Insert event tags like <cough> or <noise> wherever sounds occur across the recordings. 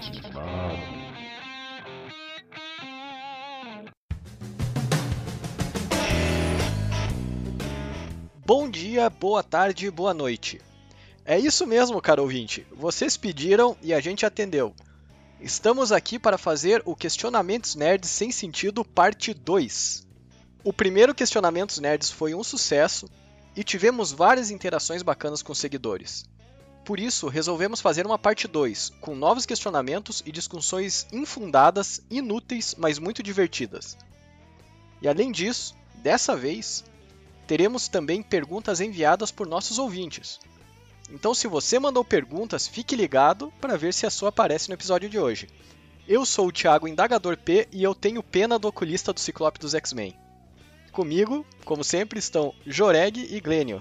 Ditado. Bom dia, boa tarde, boa noite. É isso mesmo, caro ouvinte. Vocês pediram e a gente atendeu. Estamos aqui para fazer o Questionamentos Nerds Sem Sentido Parte 2. O primeiro Questionamentos Nerds foi um sucesso e tivemos várias interações bacanas com seguidores. Por isso, resolvemos fazer uma parte 2, com novos questionamentos e discussões infundadas, inúteis, mas muito divertidas. E além disso, dessa vez, teremos também perguntas enviadas por nossos ouvintes. Então, se você mandou perguntas, fique ligado para ver se a sua aparece no episódio de hoje. Eu sou o Thiago Indagador P e eu tenho pena do oculista do Ciclope dos X-Men. Comigo, como sempre, estão Joreg e Glênio.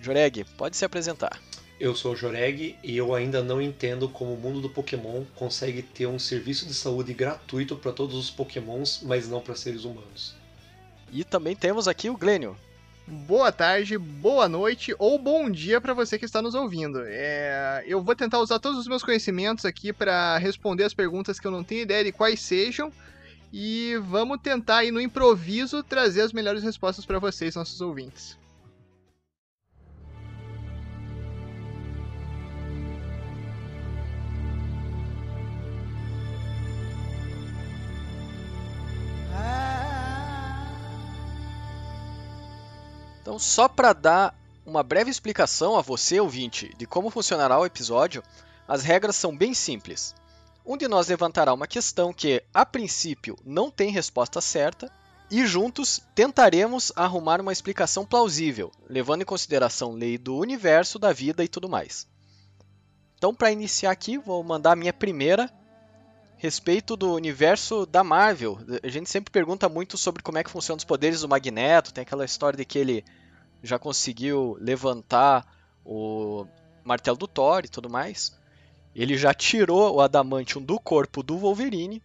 Joreg, pode se apresentar. Eu sou o Joreg e eu ainda não entendo como o mundo do Pokémon consegue ter um serviço de saúde gratuito para todos os Pokémons, mas não para seres humanos. E também temos aqui o Glênio. Boa tarde, boa noite ou bom dia para você que está nos ouvindo. É, eu vou tentar usar todos os meus conhecimentos aqui para responder as perguntas que eu não tenho ideia de quais sejam e vamos tentar aí no improviso trazer as melhores respostas para vocês, nossos ouvintes. Então, só para dar uma breve explicação a você, ouvinte, de como funcionará o episódio, as regras são bem simples. Um de nós levantará uma questão que, a princípio, não tem resposta certa, e juntos tentaremos arrumar uma explicação plausível, levando em consideração lei do universo, da vida e tudo mais. Então, para iniciar aqui, vou mandar a minha primeira respeito do universo da Marvel. A gente sempre pergunta muito sobre como é que funcionam os poderes do Magneto, tem aquela história de que ele já conseguiu levantar o martelo do Thor e tudo mais. Ele já tirou o Adamantium do corpo do Wolverine.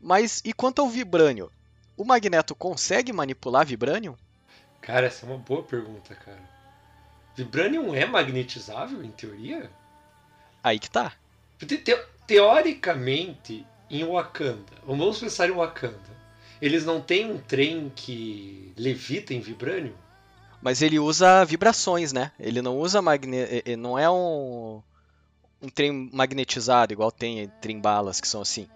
Mas e quanto ao Vibranium? O Magneto consegue manipular Vibranium? Cara, essa é uma boa pergunta, cara. Vibranium é magnetizável, em teoria? Aí que tá. Te- te- teoricamente, em Wakanda, vamos pensar em Wakanda, eles não têm um trem que levita em Vibranium? Mas ele usa vibrações, né? Ele não usa magne... não é um um trem magnetizado igual tem trem balas que são assim.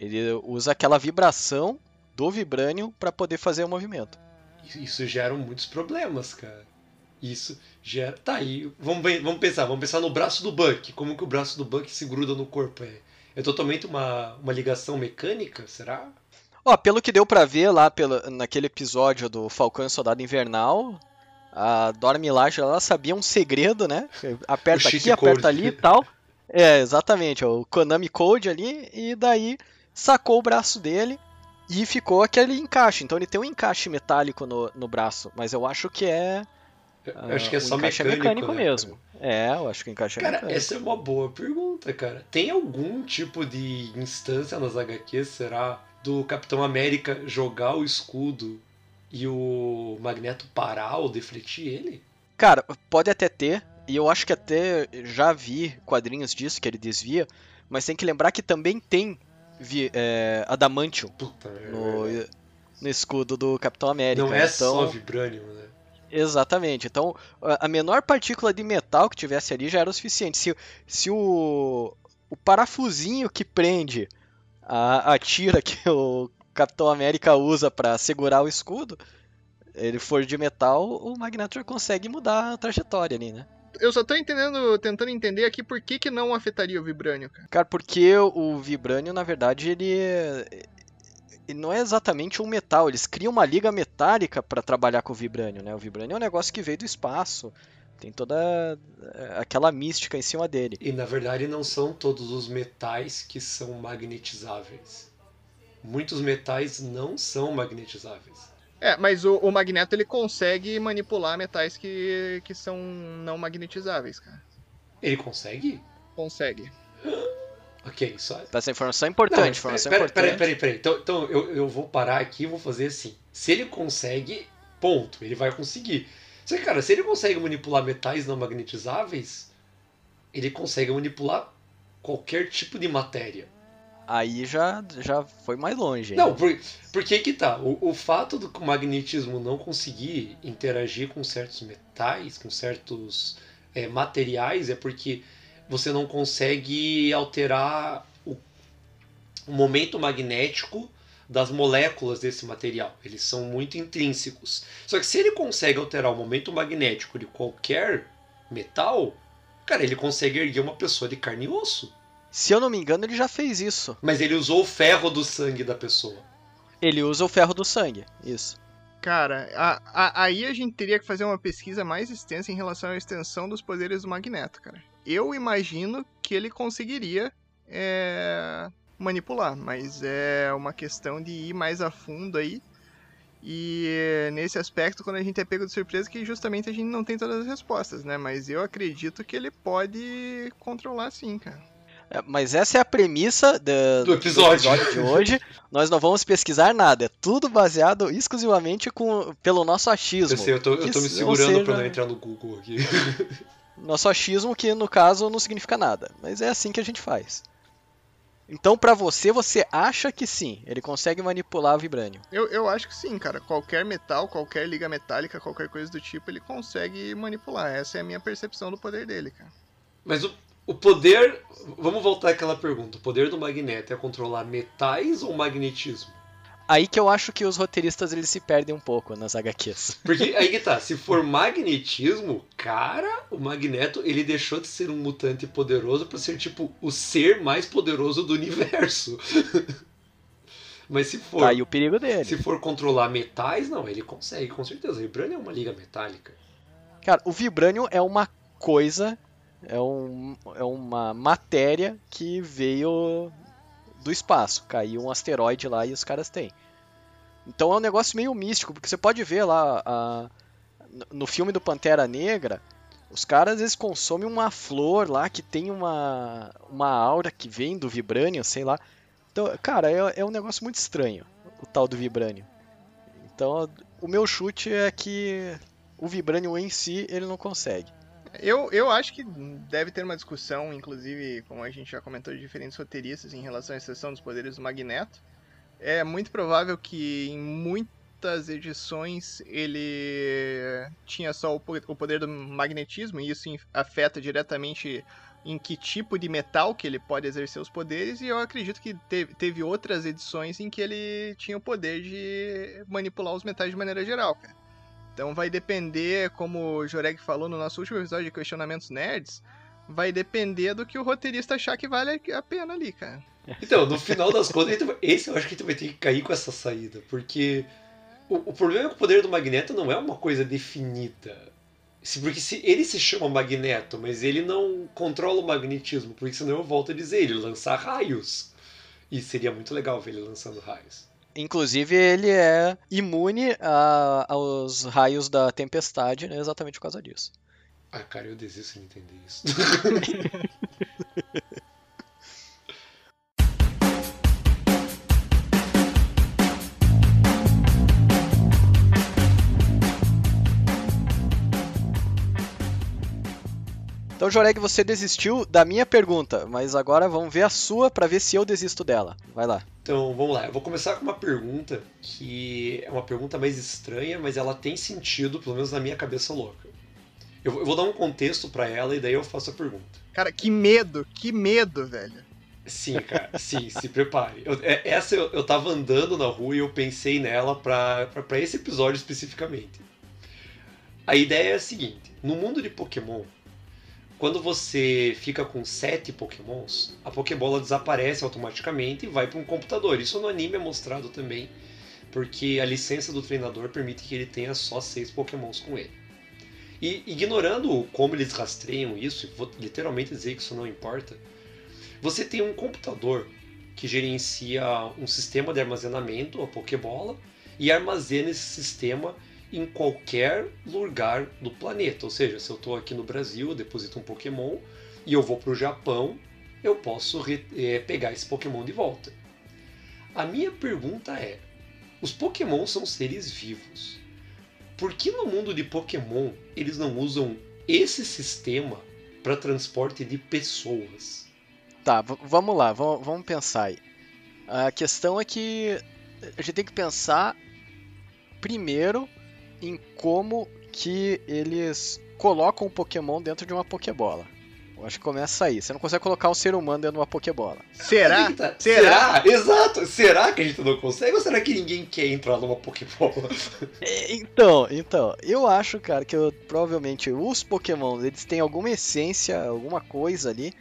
Ele usa aquela vibração do vibranium para poder fazer o movimento. Isso gera muitos problemas, cara. Isso gera. Tá aí. Vamos, vamos pensar, vamos pensar no braço do Buck. Como que o braço do Buck se gruda no corpo? É, é totalmente uma, uma ligação mecânica? Será? Ó, pelo que deu pra ver lá pelo, naquele episódio do Falcão e Soldado Invernal, a Dora Milaje ela sabia um segredo, né? Aperta aqui, aperta code. ali e tal. É, exatamente, ó, o Konami Code ali, e daí sacou o braço dele e ficou aquele encaixe. Então ele tem um encaixe metálico no, no braço, mas eu acho que é. Eu ah, acho que é só encaixe mecânico, é mecânico né, mesmo. É, eu acho que o encaixe é Cara, mecânico. essa é uma boa pergunta, cara. Tem algum tipo de instância nas HQs, será? Do Capitão América jogar o escudo e o Magneto parar ou defletir ele? Cara, pode até ter, e eu acho que até já vi quadrinhos disso que ele desvia, mas tem que lembrar que também tem vi- é, Adamantium Puta no, no escudo do Capitão América. Não é então, só Vibranium, né? Exatamente. Então, a menor partícula de metal que tivesse ali já era o suficiente. Se, se o, o parafusinho que prende a, a tira que o Capitão América usa para segurar o escudo, ele for de metal, o Magneto consegue mudar a trajetória ali, né? Eu só tô entendendo, tentando entender aqui por que, que não afetaria o Vibranium, cara. Cara, porque o Vibranium, na verdade, ele não é exatamente um metal. Eles criam uma liga metálica para trabalhar com o Vibranium, né? O Vibranium é um negócio que veio do espaço. Tem toda é, aquela mística em cima dele. E na verdade não são todos os metais que são magnetizáveis. Muitos metais não são magnetizáveis. É, mas o, o Magneto ele consegue manipular metais que, que são não magnetizáveis, cara. Ele consegue? Consegue. <gasps> Ok, só. Essa informação é importante, Não, informação pera, importante. peraí, peraí, peraí. Então, então eu, eu vou parar aqui e vou fazer assim. Se ele consegue, ponto. Ele vai conseguir. Só que, cara, se ele consegue manipular metais não magnetizáveis, ele consegue manipular qualquer tipo de matéria. Aí já, já foi mais longe. hein? Não, por, porque que tá? O, o fato do que o magnetismo não conseguir interagir com certos metais, com certos é, materiais, é porque você não consegue alterar o, o momento magnético das moléculas desse material. Eles são muito intrínsecos. Só que se ele consegue alterar o momento magnético de qualquer metal, cara, ele consegue erguer uma pessoa de carne e osso. Se eu não me engano, ele já fez isso. Mas ele usou o ferro do sangue da pessoa. Ele usa o ferro do sangue. Isso. Cara, a- a- aí a gente teria que fazer uma pesquisa mais extensa em relação à extensão dos poderes do Magneto, cara. Eu imagino que ele conseguiria é, manipular, mas é uma questão de ir mais a fundo aí. E nesse aspecto, quando a gente é pego de surpresa, que justamente a gente não tem todas as respostas, né? Mas eu acredito que ele pode controlar sim, cara. É, Mas essa é a premissa da- Do episódio. de hoje. Nós não vamos pesquisar nada. É tudo baseado exclusivamente com, pelo nosso achismo. Eu sei, eu tô, eu tô me se- segurando ou pra não seja- entrar no Google aqui. <laughs> Nosso achismo que no caso não significa nada, mas é assim que a gente faz. Então pra você, você acha que sim, ele consegue manipular o vibrânio. Eu, eu acho que sim, cara. Qualquer metal, qualquer liga metálica, qualquer coisa do tipo, ele consegue manipular. Essa é a minha percepção do poder dele, cara. Mas o, o poder. Vamos voltar àquela pergunta. O poder do magneto é controlar metais ou magnetismo? Aí que eu acho que os roteiristas eles se perdem um pouco nas HQs. <laughs> Porque aí que tá, se for magnetismo, cara, o Magneto ele deixou de ser um mutante poderoso pra ser tipo o ser mais poderoso do universo. <laughs> Mas se for, Tá aí o perigo dele. se for controlar metais, não, ele consegue, com certeza. O Vibranium é uma liga metálica. Cara, o vibrânio é uma coisa, é, um, é uma matéria que veio do espaço. Caiu um asteroide lá e os caras têm. Então é um negócio meio místico, porque você pode ver lá a- no filme do Pantera Negra, os caras eles consomem uma flor lá que tem uma, uma aura que vem do vibrânio, sei lá. Então, cara, é, é um negócio muito estranho, o tal do vibrânio. Então, o meu chute é que o Vibranium em si ele não consegue. Eu, eu acho que deve ter uma discussão, inclusive, como a gente já comentou, de diferentes roteiristas em relação à exceção dos poderes do Magneto. É muito provável que em muitas edições ele tinha só o po- o poder do magnetismo, e isso afeta diretamente em que tipo de metal que ele pode exercer os poderes, e eu acredito que teve, teve outras edições em que ele tinha o poder de manipular os metais de maneira geral, cara. Então vai depender, como o Joreg falou no nosso último episódio de Questionamentos Nerds, vai depender do que o roteirista achar que vale a pena ali, cara. Então, no final das contas, esse eu acho que a gente vai ter que cair com essa saída, porque o, o problema é que o poder do Magneto não é uma coisa definida. Se- Porque se ele se chama Magneto, mas ele não controla o magnetismo, porque senão eu volto a dizer, ele lança raios. E seria muito legal ver ele lançando raios. Inclusive ele é imune a- aos raios da tempestade, né, exatamente por causa disso. Ah, cara, eu desisto de entender isso. <laughs> <laughs> Então, Joreg, você desistiu da minha pergunta, mas agora vamos ver a sua pra ver se eu desisto dela. Vai lá. Então, vamos lá. Eu vou começar com uma pergunta que é uma pergunta mais estranha, mas ela tem sentido, pelo menos na minha cabeça louca. Eu vou- eu vou dar um contexto pra ela e daí eu faço a pergunta. Cara, que medo, que medo, velho. Sim, cara, sim, se prepare. Eu- é- essa eu, eu tava andando na rua e eu pensei nela pra esse episódio especificamente. A ideia é a seguinte: no mundo de Pokémon, quando você fica com sete Pokémons, a Pokébola desaparece automaticamente e vai para um computador. Isso no anime é mostrado também, porque a licença do treinador permite que ele tenha só seis Pokémons com ele. E ignorando como eles rastreiam isso, vou literalmente dizer que isso não importa, você tem um computador que gerencia um sistema de armazenamento, a Pokébola, e armazena esse sistema em qualquer lugar do planeta. Ou seja, se eu estou aqui no Brasil, eu deposito um Pokémon e eu vou para o Japão, eu posso eh, pegar esse Pokémon de volta. A minha pergunta é: os Pokémon são seres vivos. Por que no mundo de Pokémon eles não usam esse sistema para transporte de pessoas. Tá, vamos lá, vamos pensar aí. A questão é que a gente tem que pensar primeiro em como que eles colocam o Pokémon dentro de uma Pokébola. Eu acho que começa aí. Você não consegue colocar um ser humano dentro de uma Pokébola. Será? Tá. Será? Será? Exato. Será que a gente não consegue ou será que ninguém quer entrar numa Pokébola? É, Então, então, eu acho, cara, que eu- provavelmente os Pokémon, eles têm alguma essência, alguma coisa ali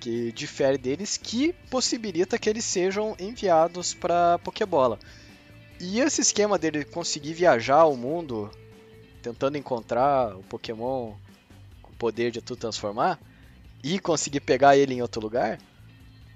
que difere deles que possibilita que eles sejam enviados pra Pokébola. E esse esquema dele conseguir viajar o mundo tentando encontrar o Pokémon com o poder de tudo transformar e conseguir pegar ele em outro lugar,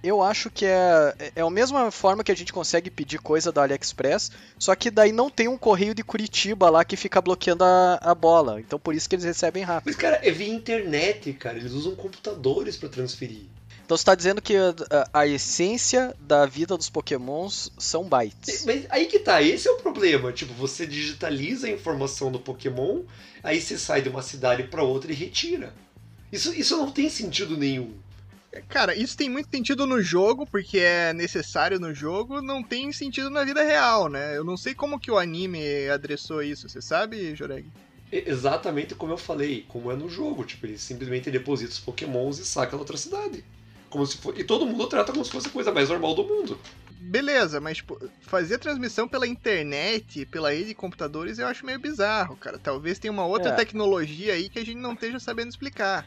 eu acho que é, é a mesma forma que a gente consegue pedir coisa da AliExpress, só que daí não tem um correio de Curitiba lá que fica bloqueando a, a bola. Então por isso que eles recebem rápido. Mas, cara, é via internet, cara. Eles usam computadores para transferir. Então você tá dizendo que a, a essência da vida dos Pokémons são bytes. Mas aí que tá, esse é o problema. Tipo, você digitaliza a informação do Pokémon, aí você sai de uma cidade para outra e retira. Isso, isso não tem sentido nenhum. Cara, isso tem muito sentido no jogo, porque é necessário no jogo, não tem sentido na vida real, né? Eu não sei como que o anime adressou isso, você sabe, Joreg? É exatamente como eu falei, como é no jogo. Tipo, ele simplesmente deposita os Pokémons e saca na outra cidade. Como se for... E todo mundo trata como se fosse a coisa mais normal do mundo. Beleza, mas tipo, fazer transmissão pela internet, pela rede de computadores, eu acho meio bizarro, cara. Talvez tenha uma outra É. tecnologia aí que a gente não esteja sabendo explicar.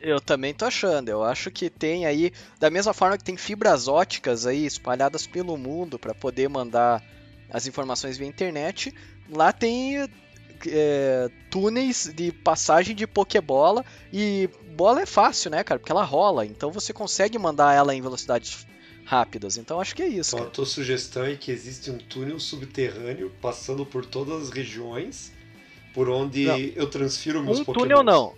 Eu também tô achando. Eu acho que tem aí, da mesma forma que tem fibras óticas aí espalhadas pelo mundo para poder mandar as informações via internet, lá tem é, túneis de passagem de Pokébola e bola é fácil, né, cara? Porque ela rola, então você consegue mandar ela em velocidades rápidas. Então acho que é isso. Então, a Cara. tua sugestão é que existe um túnel subterrâneo passando por todas as regiões por onde Não. eu transfiro meus Um Pokémons. túnel não.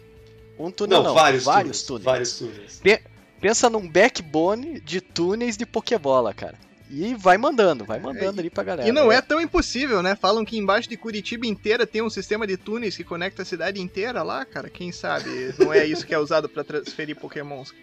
Um túnel Não, não. vários, vários túneis, túneis. Vários túneis. Pensa num backbone de túneis de Pokébola, cara. E vai mandando, vai mandando É, ali pra galera. E não é tão impossível, né? Falam que embaixo de Curitiba inteira tem um sistema de túneis que conecta a cidade inteira lá, cara. Quem sabe não é isso que é usado pra transferir pokémons.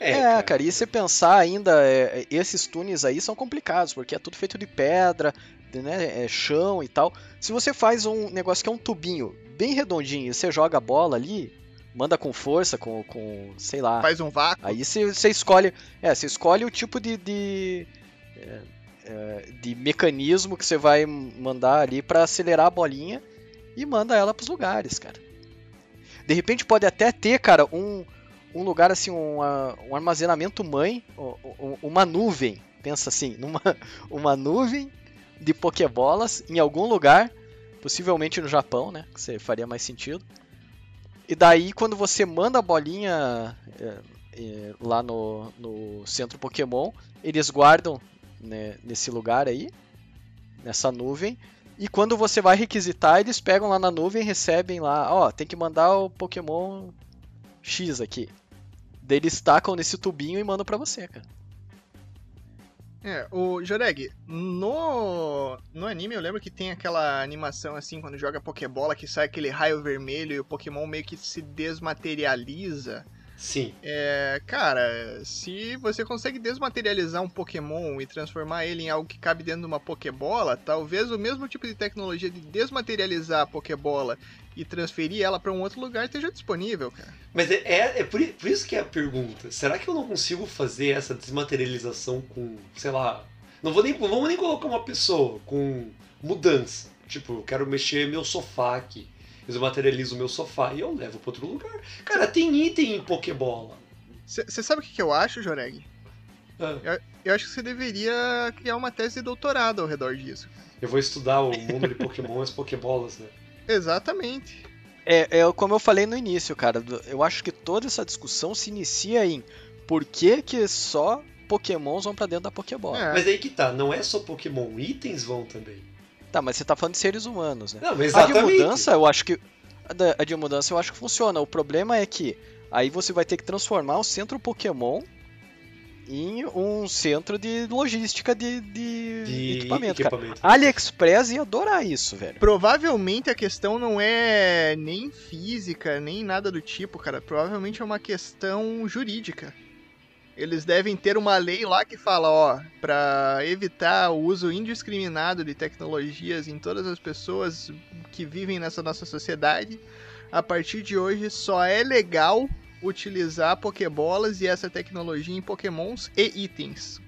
É, cara. e se pensar ainda, é, esses túneis aí são complicados, porque é tudo feito de pedra, né, é chão e tal. Se você faz um negócio que é um tubinho bem redondinho e você joga a bola ali, manda com força, com, com sei lá. Faz um vácuo. Aí você, você escolhe, é, você escolhe o tipo de, de, é, é, de mecanismo que você vai mandar ali pra acelerar a bolinha e manda ela pros lugares, cara. De repente pode até ter, cara, um, um lugar assim, um, um armazenamento mãe, uma nuvem, pensa assim, <laughs> numa uma nuvem de pokebolas em algum lugar, possivelmente no Japão, né, que você faria mais sentido. E daí quando você manda a bolinha é, é, lá no, no centro Pokémon, eles guardam né, nesse lugar aí, nessa nuvem. E quando você vai requisitar, eles pegam lá na nuvem recebem lá, ó, tem que mandar o Pokémon X aqui. Eles tacam nesse tubinho e mandam pra você, cara. É, o Joreg, no, no anime eu lembro que tem aquela animação assim, quando joga Pokébola, que sai aquele raio vermelho e o Pokémon meio que se desmaterializa. Sim. É, cara, se você consegue desmaterializar um Pokémon e transformar ele em algo que cabe dentro de uma Pokébola, talvez o mesmo tipo de tecnologia de desmaterializar a Pokébola e transferir ela para um outro lugar esteja disponível, cara. Mas é, é, é por, por isso que é a pergunta. Será que eu não consigo fazer essa desmaterialização com, sei lá. Não vou nem, vamos nem colocar uma pessoa com mudança. Tipo, eu quero mexer meu sofá aqui. Eu desmaterializo o meu sofá e eu levo para outro lugar. Cara, tem item em Pokébola. Você sabe o que, que eu acho, Joreg? Ah, Eu acho que você deveria criar uma tese de doutorado ao redor disso. eu vou estudar o mundo de Pokémon e as Pokébolas, né? <laughs> Exatamente. É, é como eu falei no início, cara. Eu acho que toda essa discussão se inicia em por que, que só Pokémons vão pra dentro da Pokébola. É. Mas aí que tá, não é só Pokémon, itens vão também. Tá, mas você tá falando de seres humanos, né? Não, mas A de exatamente. mudança, eu acho que. A de mudança eu acho que funciona. O problema é que aí você vai ter que transformar o centro Pokémon em um centro de logística de, de, De equipamento, cara. equipamento. AliExpress ia adorar isso, velho. Provavelmente a questão não é nem física, nem nada do tipo, cara. Provavelmente é uma questão jurídica. Eles devem ter uma lei lá que fala, ó, pra evitar o uso indiscriminado de tecnologias em todas as pessoas que vivem nessa nossa sociedade, a partir de hoje só é legal utilizar pokebolas e essa tecnologia em pokémons e itens.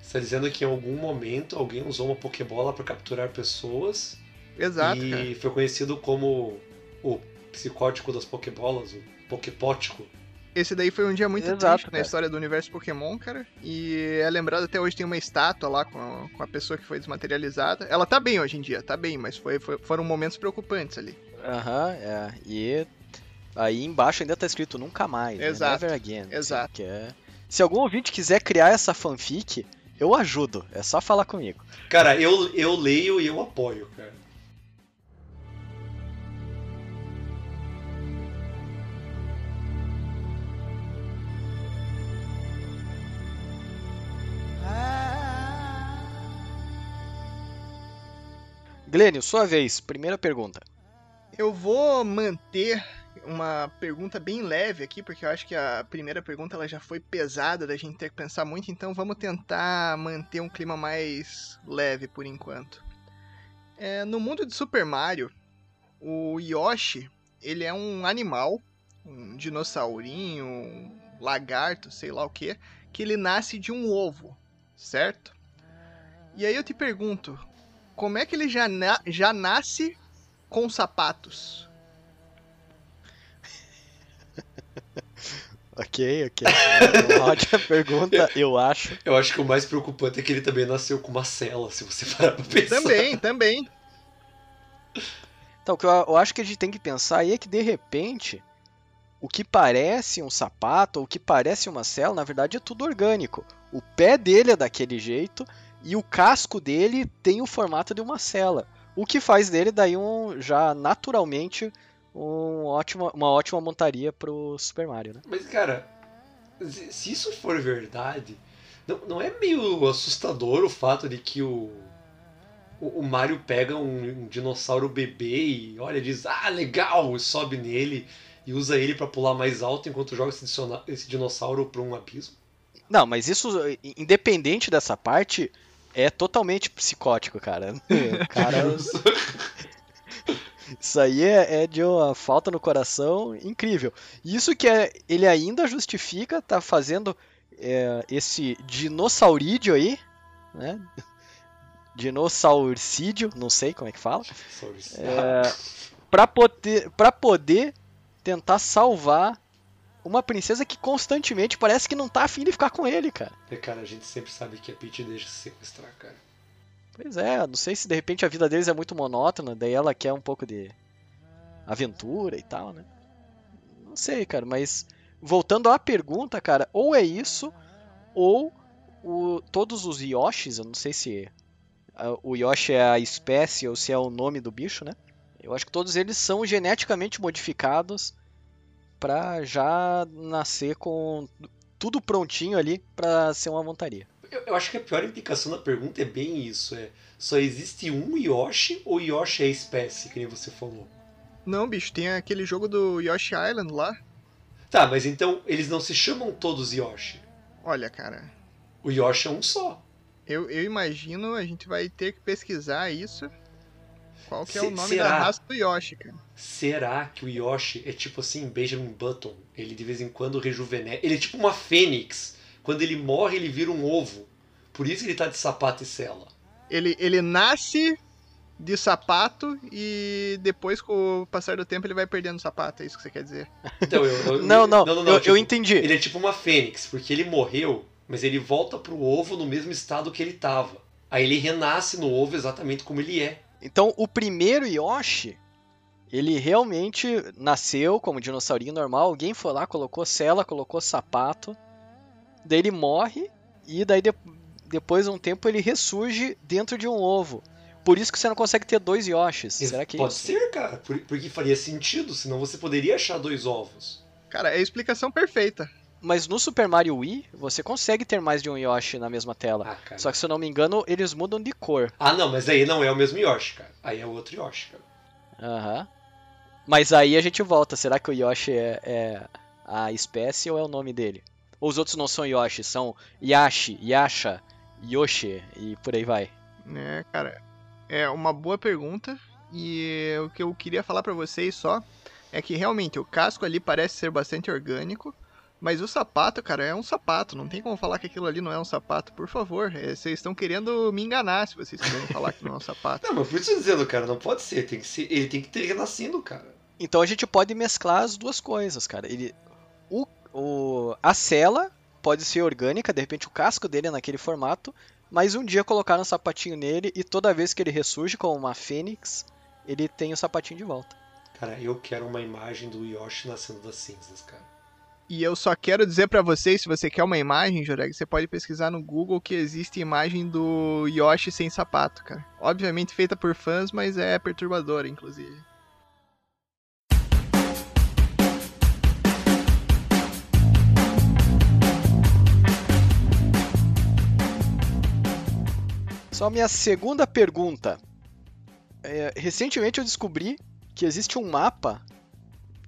Você tá dizendo que em algum momento alguém usou uma Pokébola para capturar pessoas Exato, e cara. foi conhecido como o psicótico das Pokébolas, o Poképótico. Esse daí foi um dia muito Exato, triste na cara. história do universo Pokémon, cara. E é lembrado até hoje tem uma estátua lá com a, com a pessoa que foi desmaterializada. Ela tá bem hoje em dia, tá bem, mas foi, foi- foram momentos preocupantes ali. Aham, é. E aí embaixo ainda tá escrito nunca mais. né? Exato, Never again. assim, exato. que é- Se algum ouvinte quiser criar essa fanfic, eu ajudo. É só falar comigo. Cara, eu, eu leio e eu apoio, cara. Glênio, sua vez. Primeira pergunta. Eu vou manter uma pergunta bem leve aqui, porque eu acho que a primeira pergunta ela já foi pesada da gente ter que pensar muito, então vamos tentar manter um clima mais leve por enquanto. É, no mundo de Super Mario, o Yoshi, ele é um animal, um dinossaurinho, um lagarto, sei lá o que, que ele nasce de um ovo, certo? E aí eu te pergunto, como é que ele já, na- já nasce com sapatos? <laughs> Ok, ok. É uma ótima pergunta, <laughs> eu acho. Eu acho que o mais preocupante é que ele também nasceu com uma cela, se você parar pra pensar. Também, também. Então, o que eu, eu acho que a gente tem que pensar aí é que, de repente, o que parece um sapato ou o que parece uma cela, na verdade é tudo orgânico. O pé dele é daquele jeito e o casco dele tem o formato de uma cela. O que faz dele daí um já naturalmente um ótimo, uma ótima montaria pro Super Mario, né? Mas, cara, se isso for verdade, não, não é meio assustador o fato de que o, o, Mario pega um, um dinossauro bebê e olha, diz, ah, legal, e sobe nele e usa ele pra pular mais alto enquanto joga esse, dinossauro pra um abismo? Não, mas isso, independente dessa parte, é totalmente psicótico, cara. O <laughs> cara <laughs> Isso aí é, é de uma falta no coração incrível. Isso que é, ele ainda justifica, tá fazendo é, esse dinossaurídeo aí, né? Dinossauricídio, não sei como é que fala, é, pra, poder, pra poder tentar salvar uma princesa que constantemente parece que não tá afim de ficar com ele, cara. É, cara, a gente sempre sabe que a Peach deixa se sequestrar, cara. Pois é, não sei se de repente a vida deles é muito monótona, daí ela quer um pouco de aventura e tal, né? Não sei, cara, mas voltando à pergunta, cara, ou é isso, ou o, todos os Yoshis, eu não sei se o Yoshi é a espécie ou se é o nome do bicho, né? Eu acho que todos eles são geneticamente modificados pra já nascer com tudo prontinho ali pra ser uma montaria. Eu, eu acho que a pior implicação da pergunta é bem isso, é só existe um Yoshi ou Yoshi é a espécie, que nem você falou? Não, bicho, tem aquele jogo do Yoshi Island lá. Tá, mas então eles não se chamam todos Yoshi. Olha, cara, O Yoshi é um só. eu, eu imagino a gente vai ter que pesquisar isso. Qual que é o nome será? da raça do Yoshi, cara? Será que o Yoshi é tipo assim, Benjamin Button? Ele de vez em quando rejuvenesce. Ele é tipo uma fênix. Quando ele morre, ele vira um ovo. Por isso que ele tá de sapato e cela. Ele, ele nasce de sapato e depois, com o passar do tempo, ele vai perdendo o sapato, é isso que você quer dizer? Então, eu, eu- <laughs> Não, não, eu, eu tipo, entendi. Ele é tipo uma fênix, porque ele morreu, mas ele volta pro ovo no mesmo estado que ele tava. Aí ele renasce no ovo exatamente como ele é. Então, o primeiro Yoshi, ele realmente nasceu como dinossaurinho normal. Alguém foi lá, colocou cela, colocou sapato. Daí ele morre e daí de- depois de um tempo ele ressurge dentro de um ovo. Por isso que você não consegue ter dois Yoshis. Será que é Pode isso? ser, cara, por- porque faria sentido, senão você poderia achar dois ovos. Cara, é a explicação perfeita. Mas no Super Mario Wii, você consegue ter mais de um Yoshi na mesma tela. Ah, cara. Só que se eu não me engano, eles mudam de cor. Ah, não, mas aí não é o mesmo Yoshi, cara. Aí é outro Yoshi, cara. Aham. Mas aí a gente volta. Será que o Yoshi é, é a espécie ou é o nome dele? Ou os outros não são Yoshi, são Yashi, Yasha, Yoshi e por aí vai. É, cara, é uma boa pergunta. E o que eu queria falar pra vocês só é que realmente o casco ali parece ser bastante orgânico. Mas o sapato, cara, é um sapato. Não tem como falar que aquilo ali não é um sapato. Por favor, é, vocês estão querendo me enganar se vocês querem <laughs> falar que não é um sapato. Não, mas eu tô dizendo, cara, não pode ser. Tem que ser. Ele tem que ter renascido, cara. Então a gente pode mesclar as duas coisas, cara. Ele, o, o, a cela pode ser orgânica, de repente o casco dele é naquele formato, mas um dia colocaram um sapatinho nele e toda vez que ele ressurge como uma fênix, ele tem o sapatinho de volta. Cara, eu quero uma imagem do Yoshi nascendo das cinzas, cara. E eu só quero dizer pra vocês, se você quer uma imagem, Joreg, você pode pesquisar no Google que existe imagem do Yoshi sem sapato, cara. Obviamente feita por fãs, mas é perturbadora, inclusive. Só minha segunda pergunta. É, recentemente eu descobri que existe um mapa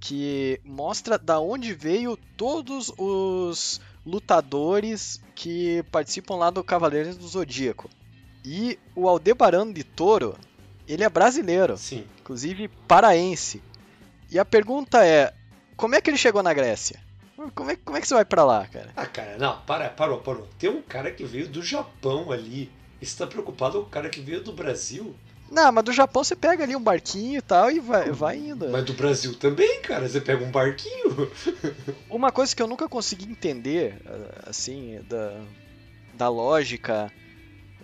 que mostra da onde veio todos os lutadores que participam lá do Cavaleiros do Zodíaco. E o Aldebaran de Toro, ele é brasileiro, Sim. inclusive paraense. E a pergunta é, como é que ele chegou na Grécia? Como é, como é que você vai pra lá, cara? Ah, cara, não, para, parou, parou. Tem um cara que veio do Japão ali. Você tá preocupado com o cara que veio do Brasil? Não, mas do Japão você pega ali um barquinho e tal e vai, vai indo. Mas do Brasil também, cara. Você pega um barquinho. <laughs> Uma coisa que eu nunca consegui entender, assim, da, da lógica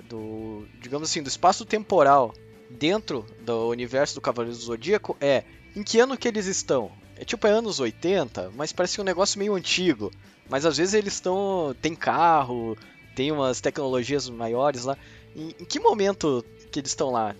do, digamos assim, do espaço temporal dentro do universo do Cavaleiro do Zodíaco é em que ano que eles estão? É tipo é anos 80, mas parece um negócio meio antigo. Mas às vezes eles estão. tem carro, tem umas tecnologias maiores lá. Em, em que momento que eles estão lá?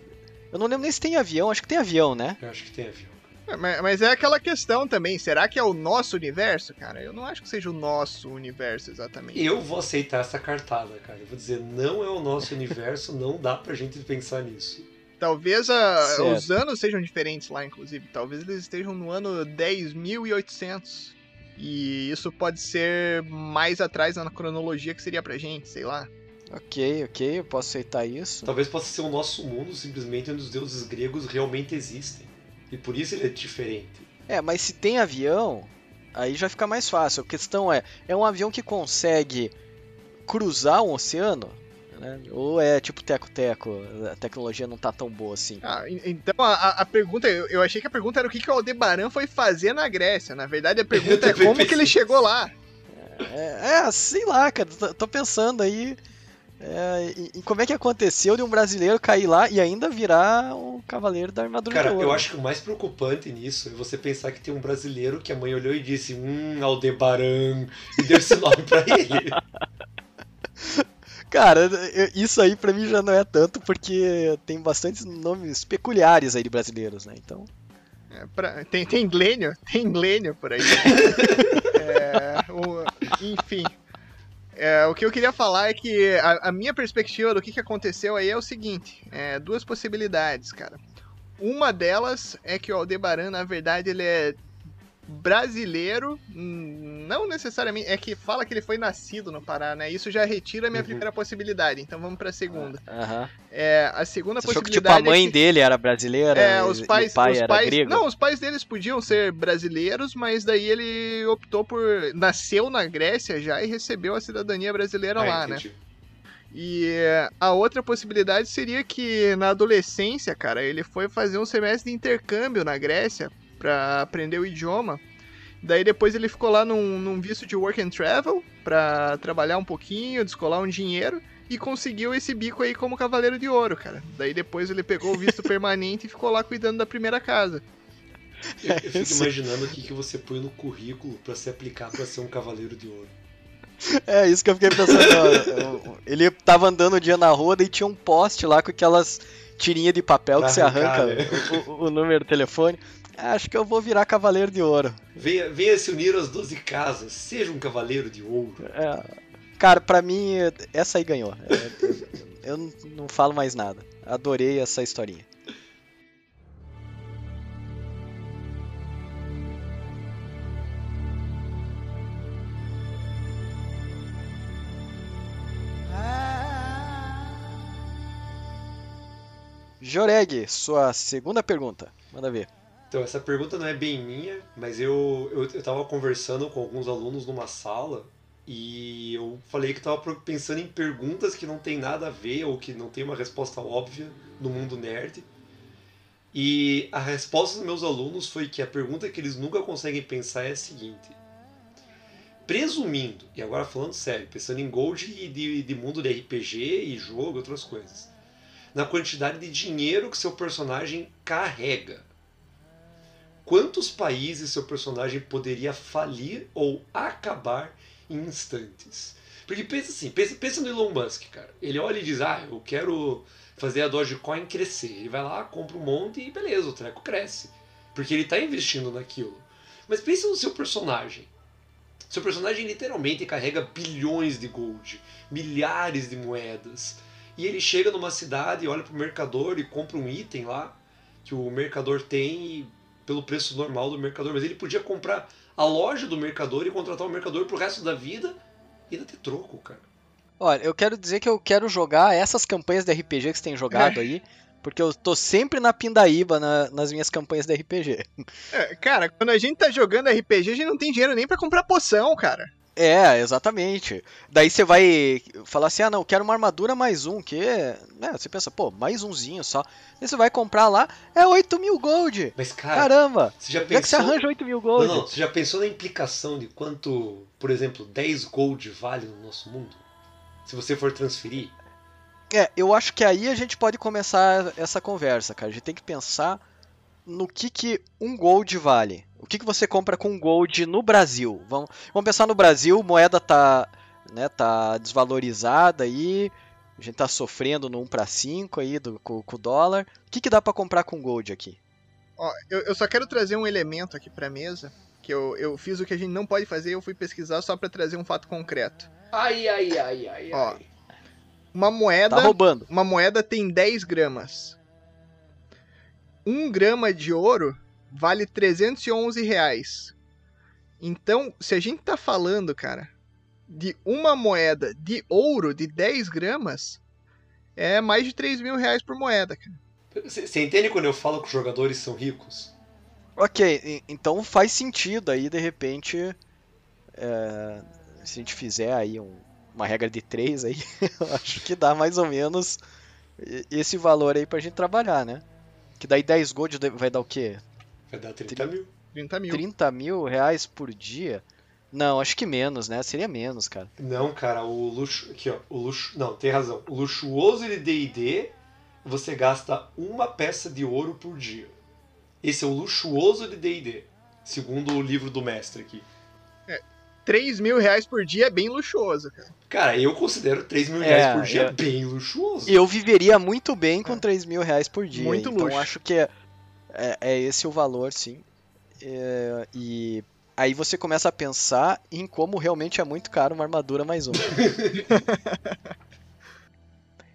Eu não lembro nem se tem avião, acho que tem avião, né? Eu acho que tem avião. É, Mas, mas é aquela questão também, será que é o nosso universo, cara? Eu não acho que seja o nosso universo exatamente. Eu vou aceitar essa cartada, cara. Eu vou dizer, não é o nosso universo, não dá pra gente pensar nisso. Talvez a- os anos sejam diferentes lá, inclusive. Talvez eles estejam no ano 10.800. E isso pode ser mais atrás na cronologia que seria pra gente, sei lá. Ok, ok, eu posso aceitar isso. Talvez possa ser o nosso mundo simplesmente onde os deuses gregos realmente existem. E por isso ele é diferente. É, mas se tem avião, aí já fica mais fácil. A questão é, é um avião que consegue cruzar um oceano? Né? Ou é tipo teco-teco, a tecnologia não tá tão boa assim? Ah, en- então a, a- pergunta, eu, eu achei que a pergunta era o que, que o Aldebaran foi fazer na Grécia. Na verdade, a <laughs> pergunta é como que ele pensei chegou lá. É, é, sei lá, cara, tô, tô pensando aí é, em, em como é que aconteceu de um brasileiro cair lá e ainda virar um cavaleiro da armadura Cara, de ouro. eu acho que o mais preocupante nisso é você pensar que tem um brasileiro que a mãe olhou e disse, hum, Aldebaran, e deu esse <laughs> nome pra ele. Cara, isso aí pra mim já não é tanto, porque tem bastantes nomes peculiares aí de brasileiros, né? Então. É, pra- tem, tem Glênio, tem Glênio por aí. <laughs> É, o- enfim. É, o que eu queria falar é que a, a minha perspectiva do que, que aconteceu aí é o seguinte: é, duas possibilidades, cara. Uma delas é que o Aldebaran, na verdade, ele é brasileiro, hum, não necessariamente. É que fala que ele foi nascido no Pará, né? Isso já retira a minha Uhum. primeira possibilidade. Então vamos pra segunda. Aham. É, a segunda Você achou que possibilidade. tipo a mãe é que... dele era brasileira É, os pais, pai os era pais, grego? não, os pais deles podiam ser brasileiros, mas daí ele optou por nasceu na Grécia já e recebeu a cidadania brasileira Ah, lá, né? entendi. E eh, a outra possibilidade seria que na adolescência, cara, ele foi fazer um semestre de intercâmbio na Grécia pra aprender o idioma. Daí depois ele ficou lá num, num visto de work and travel pra trabalhar um pouquinho, descolar um dinheiro e conseguiu esse bico aí como cavaleiro de ouro, cara. Daí depois ele pegou o visto <laughs> permanente e ficou lá cuidando da primeira casa. Eu, eu fico <laughs> imaginando o que, que você põe no currículo pra se aplicar pra ser um cavaleiro de ouro. É, isso que eu fiquei pensando. <laughs> ele tava andando um dia na rua e tinha um poste lá com aquelas tirinhas de papel Pra que você arranca né? o, o- o número do telefone. Acho que eu vou virar Cavaleiro de Ouro. Venha, venha se unir às 12 casas, seja um Cavaleiro de Ouro. É, cara, pra mim, essa aí ganhou. É, eu, não falo mais nada. Adorei essa historinha. Joreg, sua segunda pergunta. Manda ver. Então, essa pergunta não é bem minha, mas eu, eu, eu tava conversando com alguns alunos numa sala e eu falei que tava pro- pensando em perguntas que não tem nada a ver ou que não tem uma resposta óbvia no mundo nerd. E a resposta dos meus alunos foi que a pergunta que eles nunca conseguem pensar é a seguinte: Presumindo, e agora falando sério, pensando em Gold e de, de mundo de RPG e jogo outras coisas, na quantidade de dinheiro que seu personagem carrega quantos países seu personagem poderia falir ou acabar em instantes. Porque pensa assim, pensa, pensa no Elon Musk, cara. Ele olha e diz, ah, eu quero fazer a Dogecoin crescer. Ele vai lá, compra um monte e beleza, o treco cresce. Porque ele está investindo naquilo. Mas pensa no seu personagem. Seu personagem literalmente carrega bilhões de gold, milhares de moedas. E ele chega numa cidade, olha pro mercador e compra um item lá que o mercador tem e pelo preço normal do mercador, mas ele podia comprar a loja do mercador e contratar o mercador pro resto da vida e ainda ter troco, cara. Olha, eu quero dizer que eu quero jogar essas campanhas de RPG que você tem jogado <laughs> aí, porque eu tô sempre na pindaíba na- nas minhas campanhas de RPG. É, cara, quando a gente tá jogando RPG, a gente não tem dinheiro nem pra comprar poção, cara. É, exatamente. Daí você vai falar assim, ah não, eu quero uma armadura mais um, que né, você pensa, pô, mais umzinho só. Daí você vai comprar lá, é 8 mil gold. Mas, cara, Caramba! você já Como é que você pensou... arranja 8 mil Não, gold? não, você já pensou na implicação de quanto, por exemplo, 10 gold vale no nosso mundo? Se você for transferir? É, eu acho que aí a gente pode começar essa conversa, cara. A gente tem que pensar no que, que um gold vale. O que, que você compra com gold no Brasil? Vamos, vamos pensar no Brasil, moeda tá, né, tá desvalorizada aí, a gente tá sofrendo no 1 para 5 aí do, com, com o dólar. O que, que dá pra comprar com gold aqui? Ó, eu, eu só quero trazer um elemento aqui pra mesa, que eu, eu fiz o que a gente não pode fazer, eu fui pesquisar só pra trazer um fato concreto. Ai, ai, ai, ai, Ó, ai. Uma moeda, Tá roubando. uma moeda tem 10 gramas. Um grama de ouro vale 311 reais. Então, se a gente tá falando, cara, de uma moeda de ouro de 10 gramas, é mais de 3 mil reais por moeda, cara. Você entende quando eu falo que os jogadores são ricos? Ok, então faz sentido aí, de repente, é, se a gente fizer aí um- uma regra de 3 aí, <laughs> eu acho que dá mais ou menos esse valor aí pra gente trabalhar, né? Que daí 10 gold vai dar o quê? Vai dar 30 mil. 30 mil. 30 mil reais por dia? Não, acho que menos, né? Seria menos, cara. Não, cara, o luxo. Aqui, ó. O luxo. Não, tem razão. O luxuoso de DD, você gasta uma peça de ouro por dia. Esse é o luxuoso de DD. Segundo o livro do mestre aqui. 3 mil reais por dia é bem luxuoso, cara. Cara, eu considero 3 mil É, reais por dia eu- bem luxuoso. Eu viveria muito bem com 3 mil reais por dia. Muito então luxo. acho que é, é, é esse o valor, sim. É, e aí você começa a pensar em como realmente é muito caro uma armadura mais uma. <laughs>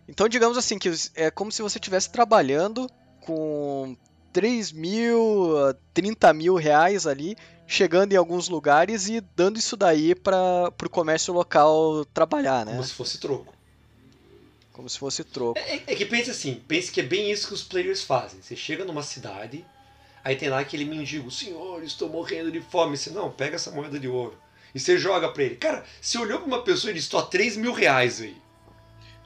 então digamos assim, que é como se você estivesse trabalhando com 3 mil, 30 mil reais ali, chegando em alguns lugares e dando isso daí para o comércio local trabalhar, né? Como se fosse troco. Como se fosse troco. É, é que pense assim, pense que é bem isso que os players fazem. Você chega numa cidade, aí tem lá aquele mendigo, senhor, estou morrendo de fome. Você, não, pega essa moeda de ouro. E você joga pra ele. Cara, você olhou pra uma pessoa e disse, tô 3 mil reais aí.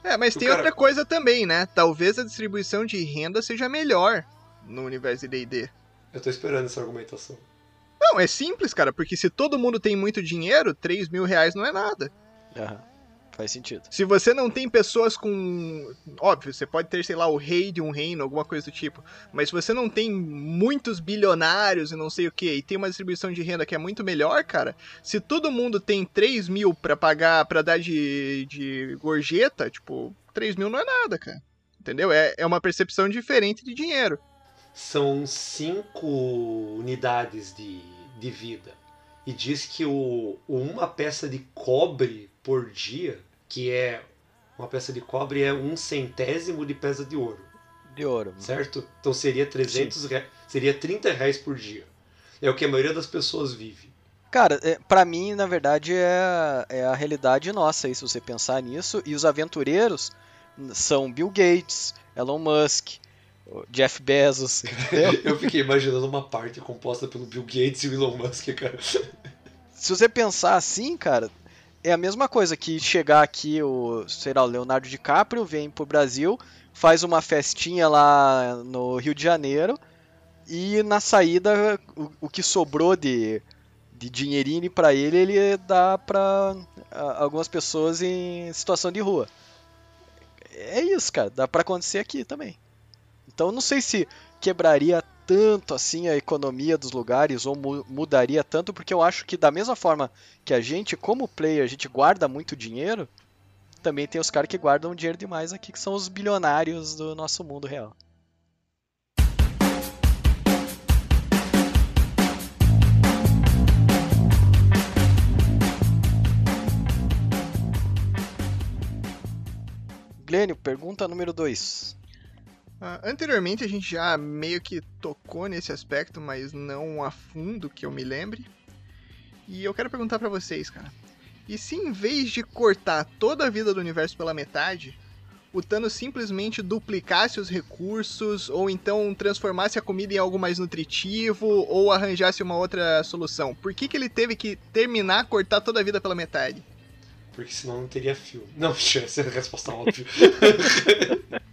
É, mas O tem cara- outra coisa também, né? Talvez a distribuição de renda seja melhor no universo de D&D. Eu tô esperando essa argumentação. Não, é simples, cara, porque se todo mundo tem muito dinheiro, 3 mil reais não é nada. Aham, Faz sentido. Se você não tem pessoas com. Óbvio, você pode ter, sei lá, o rei de um reino, alguma coisa do tipo. Mas se você não tem muitos bilionários e não sei o que, e tem uma distribuição de renda que é muito melhor, cara, se todo mundo tem 3 mil pra pagar, pra dar de, de gorjeta, tipo, 3 mil não é nada, cara. Entendeu? É, é uma percepção diferente de dinheiro. são 5 unidades de, de vida. E diz que o, uma peça de cobre por dia, que é uma peça de cobre é um centésimo de peça de ouro, De ouro. certo? Então seria 300 rea- seria 30 reais por dia. É o que a maioria das pessoas vive. Cara, é, pra mim, na verdade, é, é a realidade nossa se você pensar nisso. E os aventureiros são Bill Gates, Elon Musk, Jeff Bezos? <laughs> Eu fiquei imaginando uma parte composta pelo Bill Gates e o Elon Musk, cara. se você pensar assim, cara, é a mesma coisa que chegar aqui o, sei lá, o Leonardo DiCaprio vem pro Brasil, faz uma festinha lá no Rio de Janeiro e na saída o, o que sobrou de, de dinheirinho pra ele, ele dá pra a- algumas pessoas em situação de rua. É isso, cara, dá pra acontecer aqui também. Então não sei se quebraria tanto assim a economia dos lugares ou mu- mudaria tanto, porque eu acho que da mesma forma que a gente, como player, a gente guarda muito dinheiro, também tem os caras que guardam dinheiro demais aqui, que são os bilionários do nosso mundo real. Glênio, pergunta número 2. Ah, anteriormente a gente já meio que tocou nesse aspecto, mas não a fundo que eu me lembre. E eu quero perguntar pra vocês, cara. E se em vez de cortar toda a vida do universo pela metade, o Thanos simplesmente duplicasse os recursos, ou então transformasse a comida em algo mais nutritivo, ou arranjasse uma outra solução? Por que, que ele teve que terminar cortar toda a vida pela metade? Porque senão não teria filme. Não, <laughs> essa é a resposta óbvia. <laughs>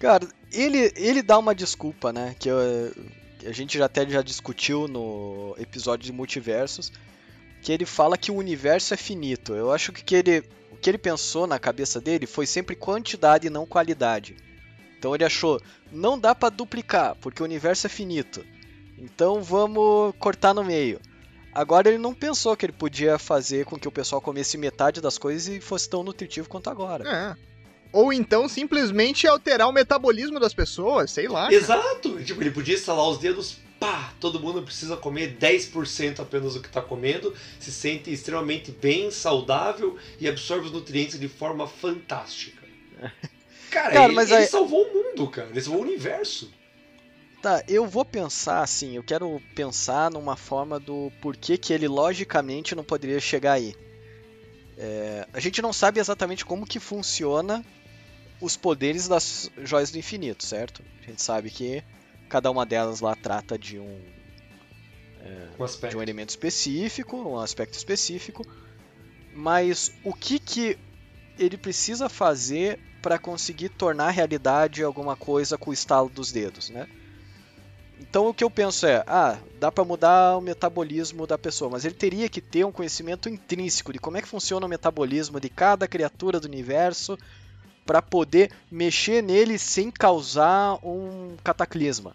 Cara, ele, ele dá uma desculpa, né? Que, eu- que a gente já até já discutiu no episódio de multiversos. Que ele fala que o universo é finito. Eu acho que, que ele, o que ele pensou na cabeça dele foi sempre quantidade e não qualidade. Então ele achou, não dá pra duplicar, porque o universo é finito. Então vamos cortar no meio. Agora ele não pensou que ele podia fazer com que o pessoal comesse metade das coisas e fosse tão nutritivo quanto agora. É. Ou então simplesmente alterar o metabolismo das pessoas, sei lá. Exato! Tipo, ele podia estalar os dedos, pá! Todo mundo precisa comer 10% apenas do que tá comendo, se sente extremamente bem, saudável e absorve os nutrientes de forma fantástica. <laughs> Cara, Cara, ele aí- salvou o mundo, cara. Ele salvou o universo. Tá, eu vou pensar assim, eu quero pensar numa forma do porquê que ele logicamente não poderia chegar aí. É, a gente não sabe exatamente como que funciona os poderes das joias do infinito, certo? A gente sabe que cada uma delas lá trata de um, Um de aspecto. um elemento específico, um aspecto específico, mas o que que ele precisa fazer para conseguir tornar realidade alguma coisa com o estalo dos dedos, né? Então o que eu penso é, ah, dá para mudar o metabolismo da pessoa, mas ele teria que ter um conhecimento intrínseco de como é que funciona o metabolismo de cada criatura do universo para poder mexer nele sem causar um cataclisma.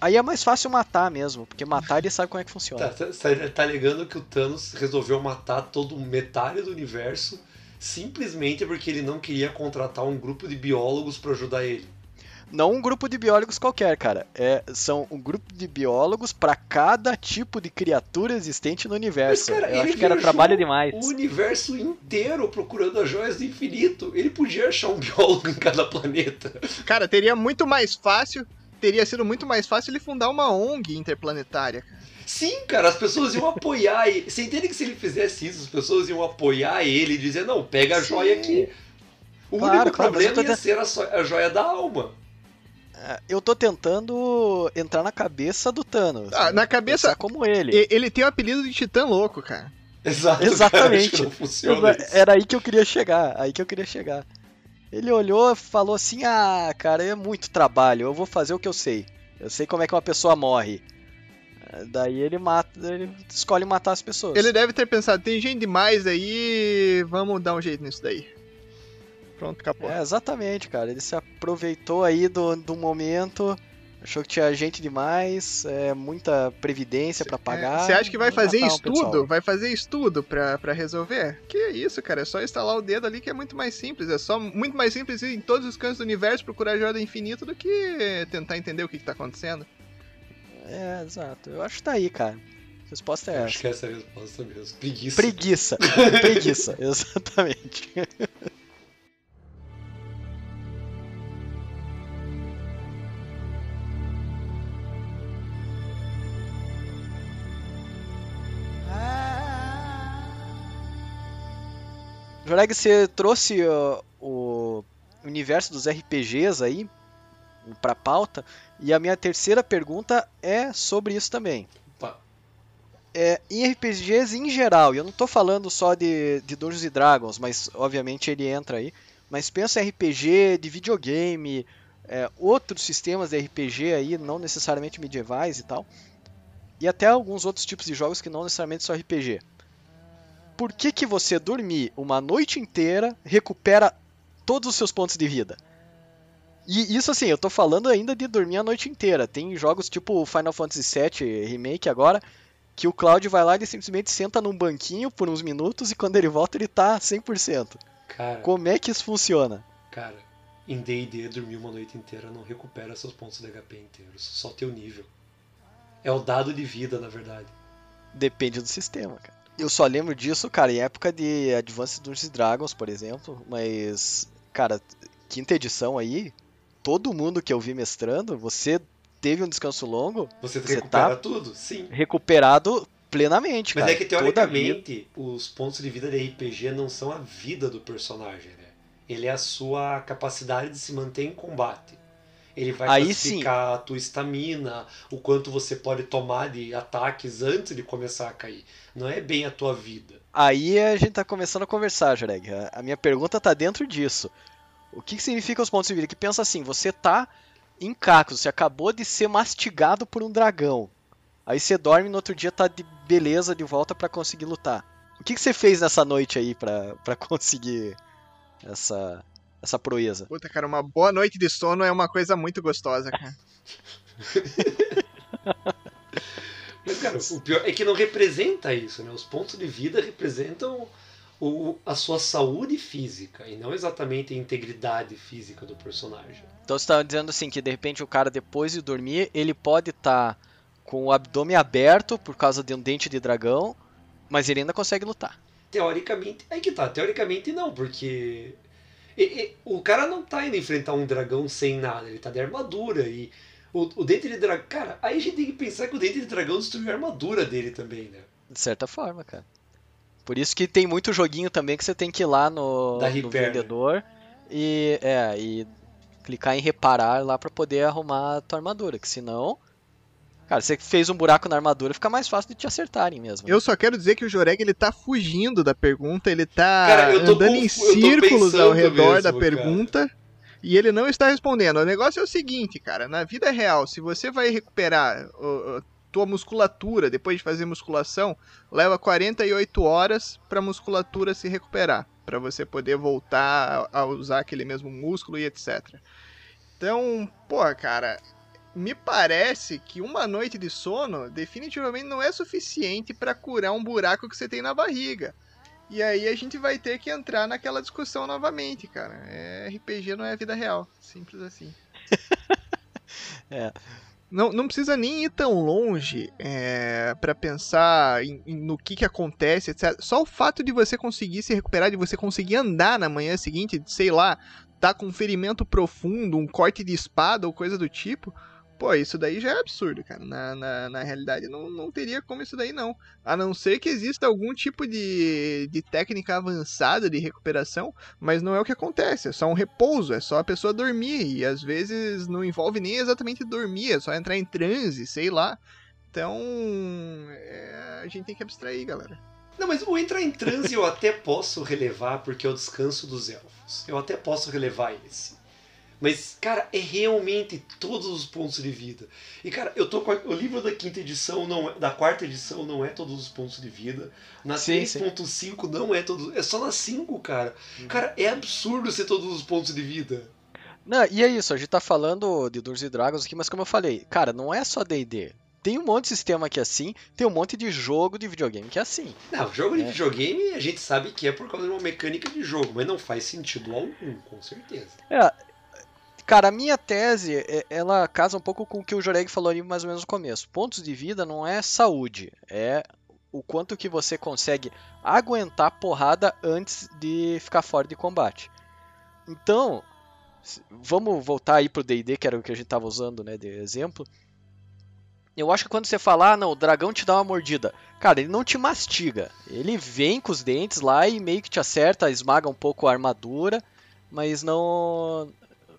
Aí é mais fácil matar mesmo, porque matar ele sabe como é que funciona. Tá, tá, tá- tá alegando que o Thanos resolveu matar todo metade do universo simplesmente porque ele não queria contratar um grupo de biólogos para ajudar ele. Não um grupo de biólogos qualquer, cara. É, são um grupo de biólogos para cada tipo de criatura existente no universo. Mas, cara, Eu ele acho que era trabalho demais. O universo inteiro procurando as joias do infinito. Ele podia achar um biólogo em cada planeta. Cara, teria muito mais fácil. Teria sido muito mais fácil ele fundar uma ONG interplanetária. cara. Sim, cara, as pessoas iam apoiar ele. Você entende que se ele fizesse isso, as pessoas iam apoiar ele e dizer, não, pega a Sim. joia aqui. O Claro, único claro, problema tô ia dizendo- ser a, so- a joia da alma. Eu tô tentando entrar na cabeça do Thanos. Ah, né? na cabeça. Pensar como ele. Ele tem o apelido de Titã Louco, cara. Exato, Exatamente. Cara, acho que não funciona Exa- isso. Era aí que eu queria chegar, aí que eu queria chegar. Ele olhou e falou assim: "Ah, cara, é muito trabalho, eu vou fazer o que eu sei. Eu sei como é que uma pessoa morre." Daí ele mata, ele escolhe matar as pessoas. Ele deve ter pensado, tem gente demais aí, vamos dar um jeito nisso daí. Pronto, acabou. É, exatamente, cara. Ele se aproveitou aí do, do momento Achou que tinha gente demais, é, muita previdência pra pagar. Você acha que vai fazer um estudo? pessoal. Vai fazer estudo pra, pra resolver? Que isso, cara? É só instalar o dedo ali que é muito mais simples. É só muito mais simples ir em todos os cantos do universo procurar joia do infinito do que tentar entender o que, que tá acontecendo. É, exato. Eu acho que tá aí, cara. A resposta é Acho essa. que essa é a resposta mesmo. Preguiça. Preguiça. Preguiça, <laughs> exatamente. Joreg, você trouxe o universo dos RPGs aí pra pauta, e a minha terceira pergunta é sobre isso também. É, em RPGs em geral, eu não tô falando só de, de Dungeons and Dragons, mas obviamente ele entra aí, mas pensa em RPG de videogame, é, outros sistemas de RPG aí, não necessariamente medievais e tal, e até alguns outros tipos de jogos que não necessariamente são RPG. Por que, que você dormir uma noite inteira recupera todos os seus pontos de vida? E isso assim, eu tô falando ainda de dormir a noite inteira. Tem jogos tipo Final Fantasy VII Remake agora, que o Cloud vai lá e ele simplesmente senta num banquinho por uns minutos e quando ele volta ele tá 100%. Cara, Como é que isso funciona? cara, em D&D dormir uma noite inteira não recupera seus pontos de HP inteiros, só teu nível. É o dado de vida, na verdade. Depende do sistema, cara. Eu só lembro disso, cara, em época de Advanced Dungeons Dragons, por exemplo, mas, cara, quinta edição aí, todo mundo que eu vi mestrando, você teve um descanso longo, Você, Você recupera tá- tudo? Sim. recuperado plenamente, Mas cara. é que teoricamente os pontos de vida de RPG não são a vida do personagem, né? Ele é a sua capacidade de se manter em combate. Ele vai Aí classificar a tua estamina, o quanto você pode tomar de ataques antes de começar a cair. Não é bem a tua vida. Aí a gente tá começando a conversar, Joreg. A- minha pergunta tá dentro disso. O que, que significa os pontos de vida? Que pensa assim, você tá em cacos, você acabou de ser mastigado por um dragão. Aí você dorme e no outro dia tá de beleza de volta pra conseguir lutar. O que, que você fez nessa noite aí pra <laughs> conseguir essa, essa proeza? Puta, cara, uma boa noite de sono é uma coisa muito gostosa, cara. <laughs> Mas, cara, o pior é que não representa isso, né? Os pontos de vida representam o, a sua saúde física e não exatamente a integridade física do personagem. Então você tá dizendo assim que de repente o cara depois de dormir, ele pode estar com o abdômen aberto por causa de um dente de dragão, mas ele ainda consegue lutar. Teoricamente, aí que tá, teoricamente não, porque e- e- o cara não tá indo enfrentar um dragão sem nada, ele tá de armadura e o, o dente de dragão. Cara, aí a gente tem que pensar que o dente de dragão destruiu a armadura dele também, né? De certa forma, cara. Por isso que tem muito joguinho também que você tem que ir lá no, no vendedor e, é, e clicar em reparar lá pra poder arrumar a tua armadura, que senão, cara, você fez um buraco na armadura, fica mais fácil de te acertarem mesmo. Eu só quero dizer que o Joreg ele tá fugindo da pergunta, ele tá Cara, eu tô andando em círculos ao redor mesmo, da cara. pergunta e ele não está respondendo. O negócio é o seguinte, cara, na vida real, se você vai recuperar o- o- tua musculatura depois de fazer musculação, leva 48 horas pra musculatura se recuperar, Pra você poder voltar a a usar aquele mesmo músculo e etc. Então, pô, cara, me parece que uma noite de sono definitivamente não é suficiente pra curar um buraco que você tem na barriga. E aí a gente vai ter que entrar naquela discussão novamente, cara. É, RPG não é vida real. Simples assim. <laughs> É. Não, não precisa nem ir tão longe é, para pensar em- em- no que, que acontece, etc. Só o fato de você conseguir se recuperar, de você conseguir andar na manhã seguinte, sei lá, tá com um ferimento profundo, um corte de espada ou coisa do tipo. Pô, isso daí já é absurdo, cara. Na, na, na realidade, não, não teria como isso daí, não. A não ser que exista algum tipo de, de técnica avançada de recuperação, mas não é o que acontece. É só um repouso, é só a pessoa dormir. E às vezes não envolve nem exatamente dormir, é só entrar em transe, sei lá. Então, é, a gente tem que abstrair, galera. Não, mas o entrar em transe eu até posso relevar porque é o descanso dos elfos. Eu até posso relevar esse. Mas, cara, é realmente todos os pontos de vida. E, cara, eu tô com a- o livro da quinta edição, não é- da quarta edição, não é todos os pontos de vida. Na Sim, sim. 3.5 não é todos. É só na 5, cara. Cara, é absurdo ser todos os pontos de vida. Não, e é isso, a gente tá falando de Dungeons Dragons aqui, mas como eu falei, cara, não é só D&D. Tem um monte de sistema que é assim, tem um monte de jogo de videogame que é assim. Não, jogo de É. videogame a gente sabe que é por causa de uma mecânica de jogo, mas não faz sentido algum, com certeza. É, cara, a minha tese, é- ela casa um pouco com o que o Joreg falou ali mais ou menos no começo. Pontos de vida não é saúde, é o quanto que você consegue aguentar porrada antes de ficar fora de combate. Então, vamos voltar aí pro D&D, que era o que a gente tava usando, né, de exemplo. Eu acho que quando você falar, ah, não, o dragão te dá uma mordida. Cara, ele não te mastiga. Ele vem com os dentes lá e meio que te acerta, esmaga um pouco a armadura, mas não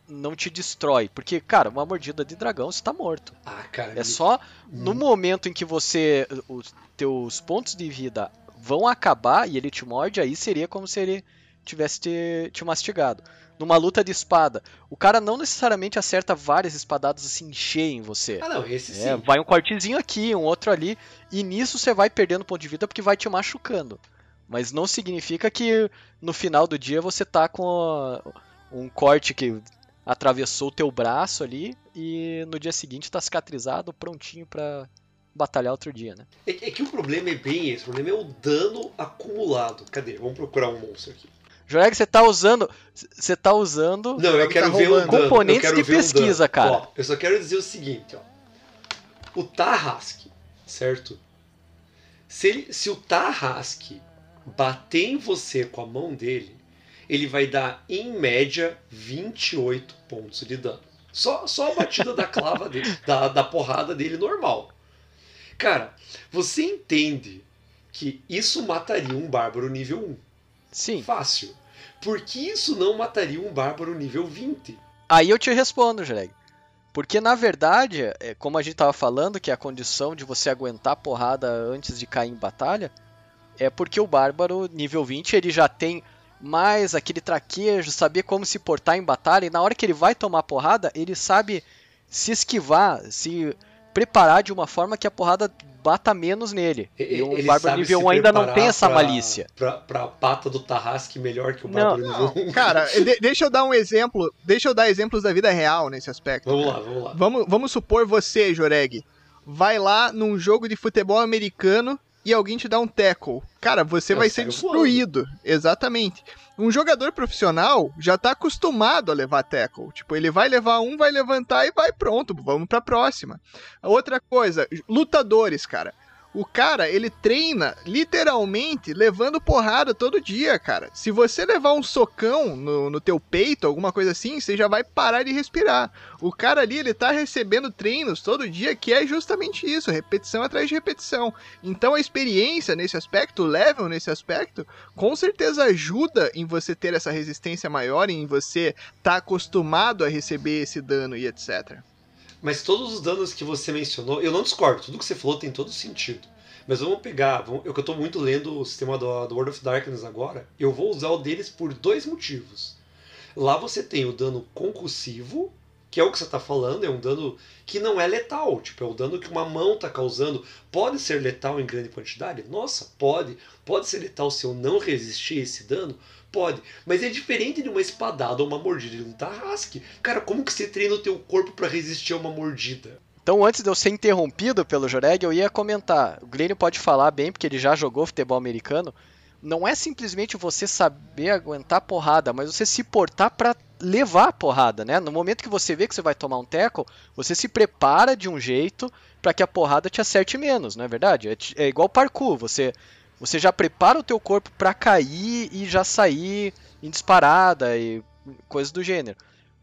não te destrói, porque cara, uma mordida de dragão você tá morto. Ah, cara. É só no momento em que você os teus pontos de vida vão acabar e ele te morde, aí seria como se ele tivesse te, te mastigado. Numa luta de espada, o cara não necessariamente acerta várias espadadas assim cheia em você. Ah, não, esse sim. É, vai um cortezinho aqui, um outro ali, e nisso você vai perdendo ponto de vida porque vai te machucando. Mas não significa que no final do dia você tá com um corte que atravessou o teu braço ali e no dia seguinte tá cicatrizado, prontinho pra batalhar outro dia, né? É, é que o problema é bem esse, o problema é o dano acumulado. Cadê? Vamos procurar um monstro aqui. Joreg, você tá usando, você tá usando Não, eu quero tá ver o. Componentes de pesquisa, cara. Ó, eu só quero dizer o seguinte, ó. O Tarrasque, certo? Se, ele- se o Tarrasque bater em você com a mão dele, ele vai dar, em média, 28 pontos de dano. Só, só a batida da clava dele, <laughs> da, da porrada dele normal. Cara, você entende que isso mataria um bárbaro nível 1. Sim. Fácil. Por que isso não mataria um bárbaro nível 20? Aí eu te respondo, Joreg. Porque na verdade, é, como a gente tava falando, que a condição de você aguentar porrada antes de cair em batalha, é porque o bárbaro nível 20 ele já tem mais aquele traquejo, saber como se portar em batalha, e na hora que ele vai tomar porrada, ele sabe se esquivar, se preparar de uma forma que a porrada bata menos nele. E o Ele bárbaro nível se 1 ainda não tem essa pra- malícia. Pra, pra pata do Tarrasque melhor que o Não. bárbaro nível 1. <laughs> Cara, de- deixa eu dar um exemplo. Deixa eu dar exemplos da vida real nesse aspecto. Vamos lá, vamos lá. Vamos, vamos supor você, Joreg, vai lá num jogo de futebol americano e alguém te dá um tackle. Cara, você Eu vai ser destruído. Exatamente. Um jogador profissional já tá acostumado a levar tackle. Tipo, ele vai levar um, vai levantar e vai pronto, vamos pra próxima. Outra coisa, lutadores, cara. O cara, ele treina literalmente levando porrada todo dia, cara. Se você levar um socão no, no teu peito, alguma coisa assim, você já vai parar de respirar. O cara ali, ele tá recebendo treinos todo dia que é justamente isso, repetição atrás de repetição. Então a experiência nesse aspecto, o level nesse aspecto, com certeza ajuda em você ter essa resistência maior, em você tá acostumado a receber esse dano e etc. Mas todos os danos que você mencionou, eu não discordo, tudo que você falou tem todo sentido. Mas vamos pegar, vamos, eu que tô muito lendo o sistema do, do World of Darkness agora, eu vou usar o deles por dois motivos. Lá você tem o dano concussivo, que é o que você tá falando, é um dano que não é letal, tipo, é o dano que uma mão tá causando. Pode ser letal em grande quantidade? Nossa, pode. Pode ser letal se eu não resistir a esse dano? Pode. Mas é diferente de uma espadada ou uma mordida de um tarrasque. Cara, como que você treina o teu corpo para resistir a uma mordida? Então, antes de eu ser interrompido pelo Joreg, eu ia comentar. O Glênio pode falar bem, porque ele já jogou futebol americano. Não é simplesmente você saber aguentar porrada, mas você se portar para levar a porrada, né? No momento que você vê que você vai tomar um tackle, você se prepara de um jeito para que a porrada te acerte menos, não é verdade? É, é igual parkour, você você já prepara o teu corpo para cair e já sair em disparada e coisas do gênero.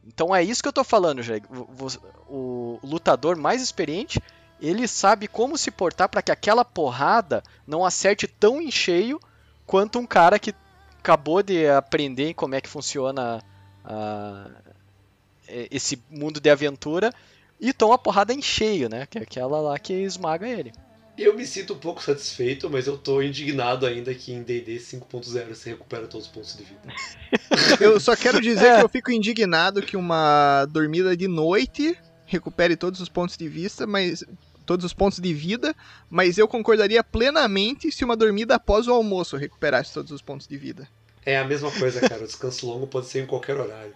Então é isso que eu tô falando, Joreg. Vo- O lutador mais experiente, ele sabe como se portar para que aquela porrada não acerte tão em cheio quanto um cara que acabou de aprender como é que funciona a- esse mundo de aventura e toma a porrada em cheio, né? Que é aquela lá que esmaga ele. Eu me sinto um pouco satisfeito, mas eu tô indignado ainda que em D&D 5.0 você recupera todos os pontos de vida. <laughs> Eu só quero dizer É. que eu fico indignado que uma dormida de noite recupere todos os pontos de vista, mas todos os pontos de vida, mas eu concordaria plenamente se uma dormida após o almoço recuperasse todos os pontos de vida. É a mesma coisa, cara. O descanso longo pode ser em qualquer horário.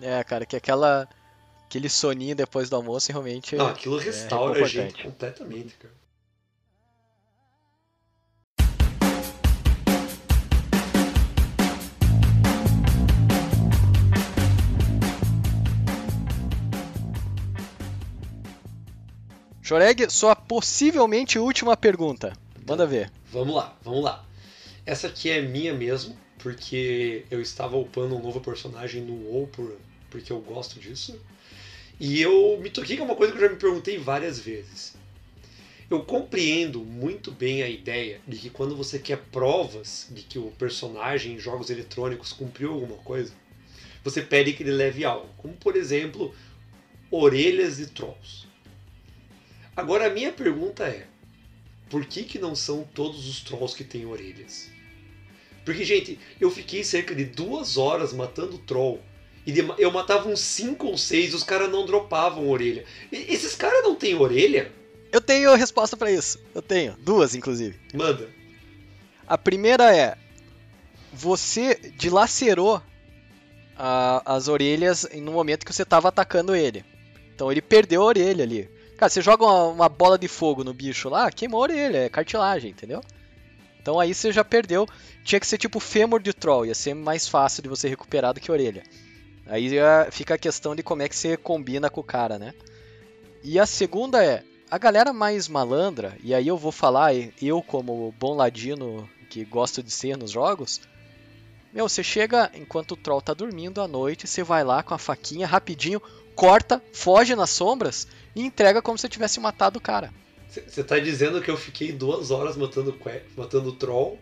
É, cara, que aquela. Aquele soninho depois do almoço realmente. Não, aquilo restaura a gente completamente, cara. Joreg, sua possivelmente última pergunta. Manda ver. Vamos lá, vamos lá. Essa aqui é minha mesmo, porque eu estava upando um novo personagem no WoW por, porque eu gosto disso. E eu me toquei que é uma coisa que eu já me perguntei várias vezes. Eu compreendo muito bem a ideia de que quando você quer provas de que o personagem em jogos eletrônicos cumpriu alguma coisa, você pede que ele leve algo, como por exemplo, orelhas de trolls. Agora a minha pergunta é: por que, que não são todos os trolls que têm orelhas? Porque, gente, eu fiquei cerca de duas horas matando troll. E de- eu matava uns 5 ou 6 e os caras não dropavam orelha. E- esses caras não têm orelha? Eu tenho resposta pra isso. Eu tenho. Duas, inclusive. Manda. A primeira é: você dilacerou a- as orelhas no momento que você estava atacando ele. Então ele perdeu a orelha ali. Cara, você joga uma, uma bola de fogo no bicho lá, queimou a orelha, é cartilagem, entendeu? Então aí você já perdeu. Tinha que ser tipo fêmur de troll, ia ser mais fácil de você recuperar do que orelha. Aí fica a questão de como é que você combina com o cara, né? E a segunda é, a galera mais malandra, e aí eu vou falar, eu como bom ladino que gosto de ser nos jogos, meu, você chega enquanto o troll tá dormindo à noite, você vai lá com a faquinha rapidinho, corta, foge nas sombras e entrega como se tivesse matado o cara. Você tá dizendo que eu fiquei duas horas matando, matando troll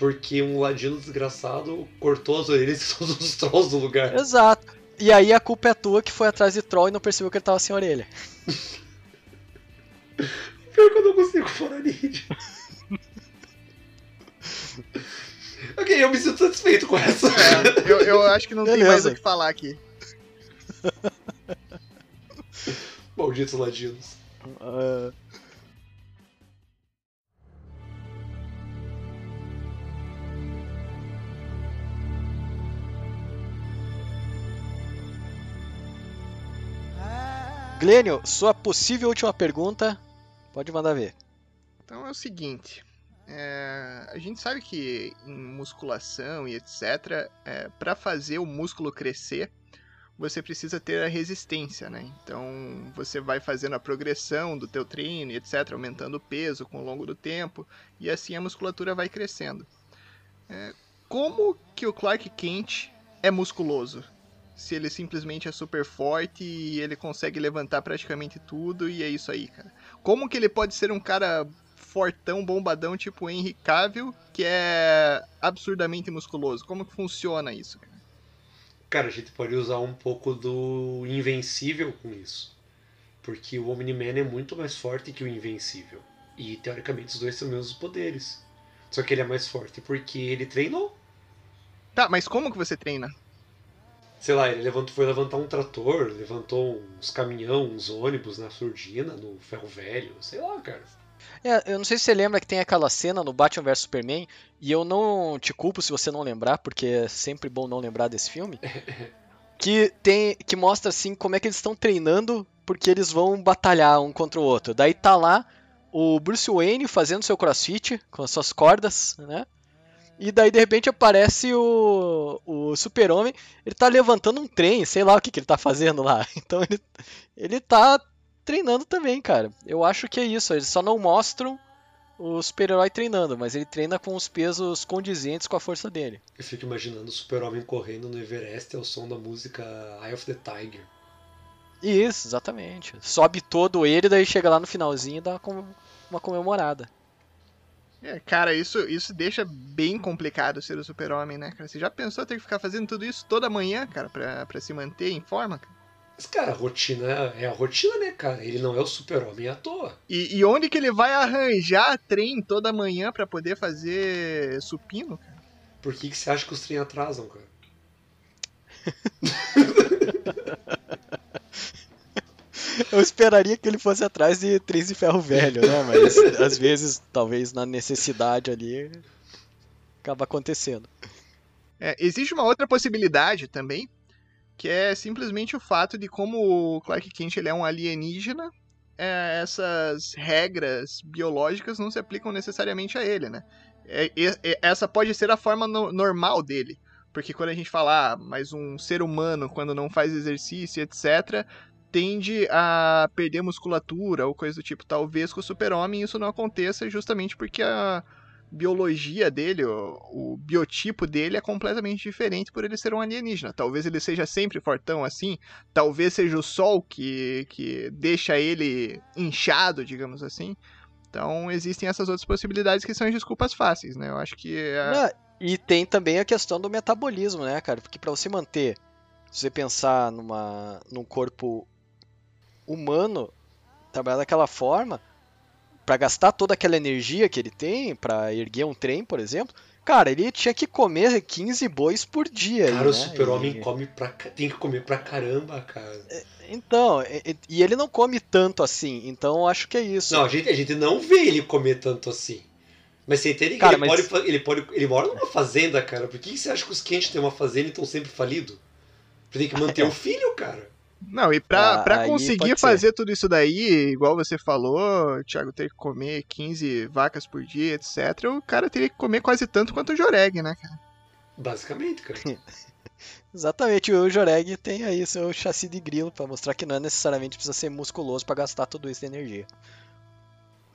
porque um ladino desgraçado cortou as orelhas de <laughs> todos os trolls do lugar. Exato. E aí a culpa é tua que foi atrás de troll e não percebeu que ele tava sem orelha. <laughs> Pior que eu não consigo falar ninja. <laughs> ok, eu me sinto satisfeito com essa. É, eu, eu acho que não tem Beleza. mais o que falar aqui. Malditos ladinos. Ah, Glênio, sua possível última pergunta, pode mandar ver. Então é o seguinte. é, a gente sabe que em musculação e etc, é, para fazer o músculo crescer, você precisa ter a resistência, né? Então você vai fazendo a progressão do teu treino etc, aumentando o peso com o longo do tempo e assim a musculatura vai crescendo. É, como que o Clark Kent é musculoso? Se ele simplesmente é super forte e ele consegue levantar praticamente tudo e é isso aí, cara. Como que ele pode ser um cara fortão, bombadão, tipo Henry Cavill, que é absurdamente musculoso? Como que funciona isso, cara? Cara, a gente pode usar um pouco do Invencível com isso. Porque o Omni-Man é muito mais forte que o Invencível. E teoricamente os dois têm os mesmos poderes. Só que ele é mais forte porque ele treinou. Tá, mas como que você treina? Sei lá, ele levantou, foi levantar um trator, levantou uns caminhão, uns ônibus na surdina, no ferro velho, sei lá, cara. É, eu não sei se você lembra que tem aquela cena no Batman vs Superman, e eu não te culpo se você não lembrar, porque é sempre bom não lembrar desse filme. <laughs> Que tem que mostra assim como é que eles estão treinando porque eles vão batalhar um contra o outro. Daí tá lá o Bruce Wayne fazendo seu crossfit com as suas cordas, né? E daí de repente aparece o, o Super-Homem, ele tá levantando um trem, sei lá o que, que ele tá fazendo lá. <laughs> Então ele, ele tá treinando também, cara. Eu acho que é isso. Eles só não mostram o super-herói treinando, mas ele treina com os pesos condizentes com a força dele. Eu fico imaginando o super-homem correndo no Everest ao som da música Eye of the Tiger. Isso, exatamente. Sobe todo ele, daí chega lá no finalzinho e dá com- uma comemorada. É, cara, isso, isso deixa bem complicado ser o super-homem, né, cara? Você já pensou ter que ficar fazendo tudo isso toda manhã, cara, pra, pra se manter em forma? cara? Mas, cara, a rotina é a rotina, né, cara? Ele não é o super-homem à toa. E, e onde que ele vai arranjar trem toda manhã pra poder fazer supino, cara? Por que, que você acha que os trem atrasam, cara? <laughs> Eu esperaria que ele fosse atrás de trens de ferro velho, né? Mas às vezes, talvez na necessidade ali, acaba acontecendo. É, existe uma outra possibilidade também, que é simplesmente o fato de como o Clark Kent ele é um alienígena, é, essas regras biológicas não se aplicam necessariamente a ele, né? É, é, essa pode ser a forma no, normal dele. Porque quando a gente fala, ah, mas um ser humano, quando não faz exercício, etc., tende a perder musculatura ou coisa do tipo. Talvez com o super-homem isso não aconteça justamente porque a biologia dele, o, o, biotipo dele é completamente diferente por ele ser um alienígena. Talvez ele seja sempre fortão assim, talvez seja o sol que, que deixa ele inchado, digamos assim. Então existem essas outras possibilidades que são desculpas fáceis, né? Eu acho que. É... e tem também a questão do metabolismo, né, cara? Porque para você manter, se você pensar numa, num corpo humano, trabalhar daquela forma, para gastar toda aquela energia que ele tem para erguer um trem, por exemplo, cara, ele tinha que comer 15 bois por dia. Cara, aí, o né? super-homem e... come pra, tem que comer pra caramba, cara. Então, e, e, ele não come tanto assim, então acho que é isso. Não, a gente, a gente não vê ele comer tanto assim. Mas você entende que cara, ele, mas... pode, ele, pode, ele mora numa fazenda, cara. Por que você acha que os quentes têm uma fazenda e estão sempre falidos? Porque tem que manter <laughs> o filho, cara. Não, e pra, Ah, pra conseguir fazer tudo isso daí, igual você falou, o Thiago ter que comer 15 vacas por dia, etc., o cara teria que comer quase tanto quanto o Joreg, né, cara? Basicamente, cara. <laughs> Exatamente, o Joreg tem aí seu chassi de grilo pra mostrar que não é necessariamente precisa ser musculoso pra gastar tudo isso de energia.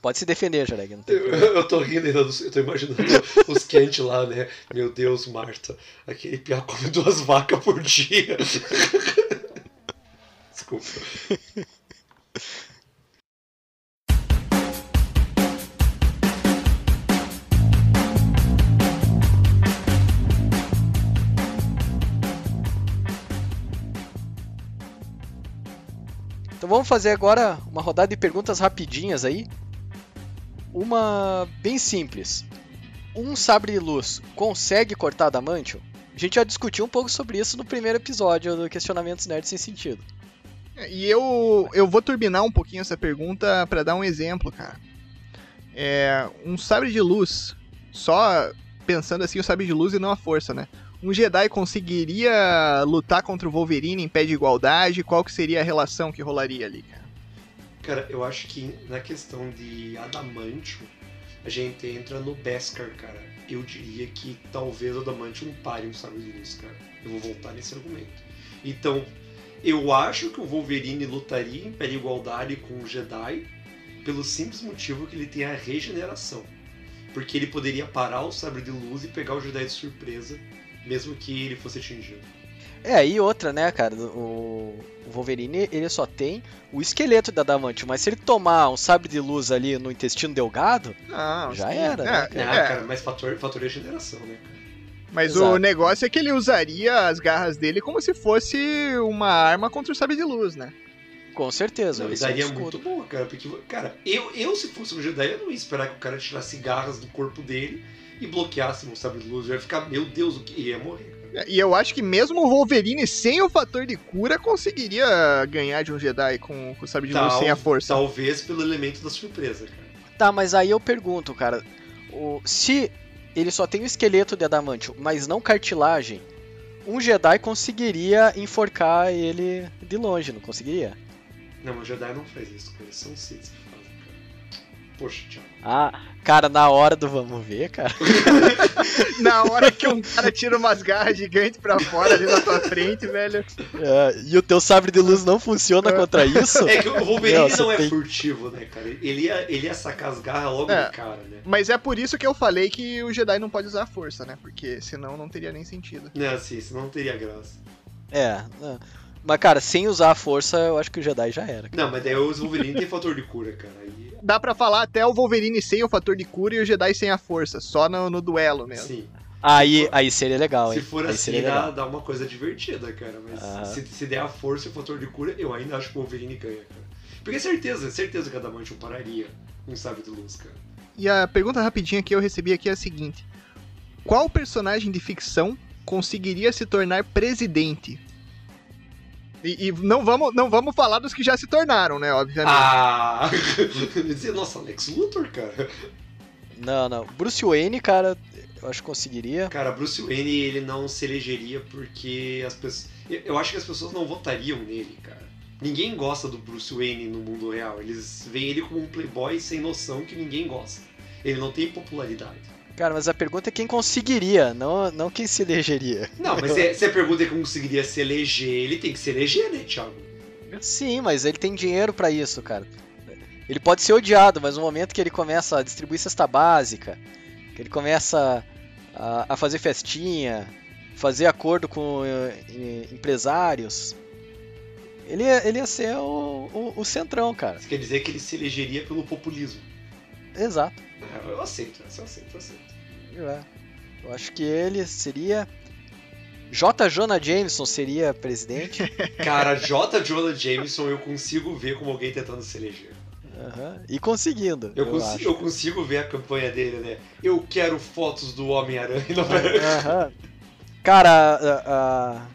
Pode se defender, Joreg, não tem Eu, problema. eu tô rindo eu tô imaginando <laughs> os quentes lá, né? Meu Deus, Marta, aquele piá come duas vacas por dia. <laughs> Desculpa. Então vamos fazer agora uma rodada de perguntas rapidinhas aí. Uma bem simples. Um sabre de luz consegue cortar adamantium? A gente já discutiu um pouco sobre isso no primeiro episódio do Questionamentos Nerds Sem Sentido. E eu, eu vou turbinar um pouquinho essa pergunta pra dar um exemplo, cara. É, um sabre de luz, só pensando assim, o sabre de luz e não a força, né? Um Jedi conseguiria lutar contra o Wolverine em pé de igualdade? Qual que seria a relação que rolaria ali, cara? Cara, eu acho que na questão de Adamantium, a gente entra no Beskar, cara. Eu diria que talvez o Adamantium pare um sabre de luz, cara. Eu vou voltar nesse argumento. Então, eu acho que o Wolverine lutaria em pé de igualdade com o Jedi pelo simples motivo que ele tem a regeneração. Porque ele poderia parar o sabre de luz e pegar o Jedi de surpresa, mesmo que ele fosse atingido. É, e outra, né, cara? O Wolverine, ele só tem o esqueleto da Adamantium, mas se ele tomar um sabre de luz ali no intestino delgado, Não, Já sim. era, né, É, cara? Ah, é, cara, mas fator, fator regeneração, né, cara? Mas Exato. o negócio é que ele usaria as garras dele como se fosse uma arma contra o sabre de luz, né? com certeza, Não, um daria escudo. muito boa, cara, porque, cara, eu, eu se fosse um Jedi, eu não ia esperar que o cara tirasse garras do corpo dele e bloqueasse um sabre de luz. Eu ia ficar, meu Deus, o que ia morrer. cara. E eu acho que mesmo o Wolverine sem o fator de cura conseguiria ganhar de um Jedi com, com o sabre de luz sem a força. Talvez pelo elemento da surpresa, cara. Tá, mas aí eu pergunto, cara, o- se ele só tem o esqueleto de Adamantium, mas não cartilagem, um Jedi conseguiria enforcar ele de longe, não conseguiria? Não, o Jedi não faz isso, cara. São Sith. Poxa, Thiago. Ah, cara, na hora do vamos ver, cara. <laughs> Na hora que um cara tira umas garras gigantes pra fora ali na tua frente, velho. É, e o teu sabre de luz não funciona contra isso? É que o Wolverine Não, não é tem- furtivo, né, cara? Ele ia, ele ia sacar as garras logo É. de cara, né? Mas é por isso que eu falei que o Jedi não pode usar a força, né? Porque senão não teria nem sentido. Não, assim, senão não teria graça. É, é. mas cara, sem usar a força, eu acho que o Jedi já era. Não, mas daí o Wolverine tem fator de cura, cara. Aí, Dá pra falar até o Wolverine sem o fator de cura e o Jedi sem a força, só no, no duelo mesmo. sim. Aí, aí seria legal, hein? Se for aí assim, seria legal. dá, dá uma coisa divertida, cara. Mas se, se der a força e o fator de cura, eu ainda acho que o Wolverine ganha, cara. Porque é certeza, é certeza que a Adamantium pararia um sabre de luz, cara. E a pergunta rapidinha que eu recebi aqui é a seguinte: Qual personagem de ficção conseguiria se tornar presidente? E, e não, vamos, não vamos falar dos que já se tornaram, né? Obviamente. Ah! Dizer, <laughs> nossa, Lex Luthor, cara. Não, não. Bruce Wayne, cara, eu acho que conseguiria. Cara, Bruce Wayne ele não se elegeria porque as pessoas. Eu acho que as pessoas não votariam nele, cara. Ninguém gosta do Bruce Wayne no mundo real. Eles veem ele como um playboy sem noção que ninguém gosta. Ele não tem popularidade. Cara, mas a pergunta é quem conseguiria, não, não quem se elegeria. Não, mas é- se a pergunta é como conseguiria se eleger, ele tem que se eleger, né, Thiago? Sim, mas ele tem dinheiro pra isso, cara. Ele pode ser odiado, mas no momento que ele começa a distribuir cesta básica, que ele começa a, a fazer festinha, fazer acordo com eh, empresários, ele ia, ele ia ser o, o, o centrão, cara. Isso quer dizer que ele se elegeria pelo populismo. Exato. É, Eu aceito, eu aceito, eu aceito. É. Eu acho que ele seria. J. Jonah Jameson seria presidente. <laughs> Cara, J. Jonah Jameson eu consigo ver como alguém tentando se eleger. Aham, E conseguindo. Eu, Eu, consigo, eu consigo ver a campanha dele, né? Eu quero fotos do Homem-Aranha. Aham. Cara, a, a,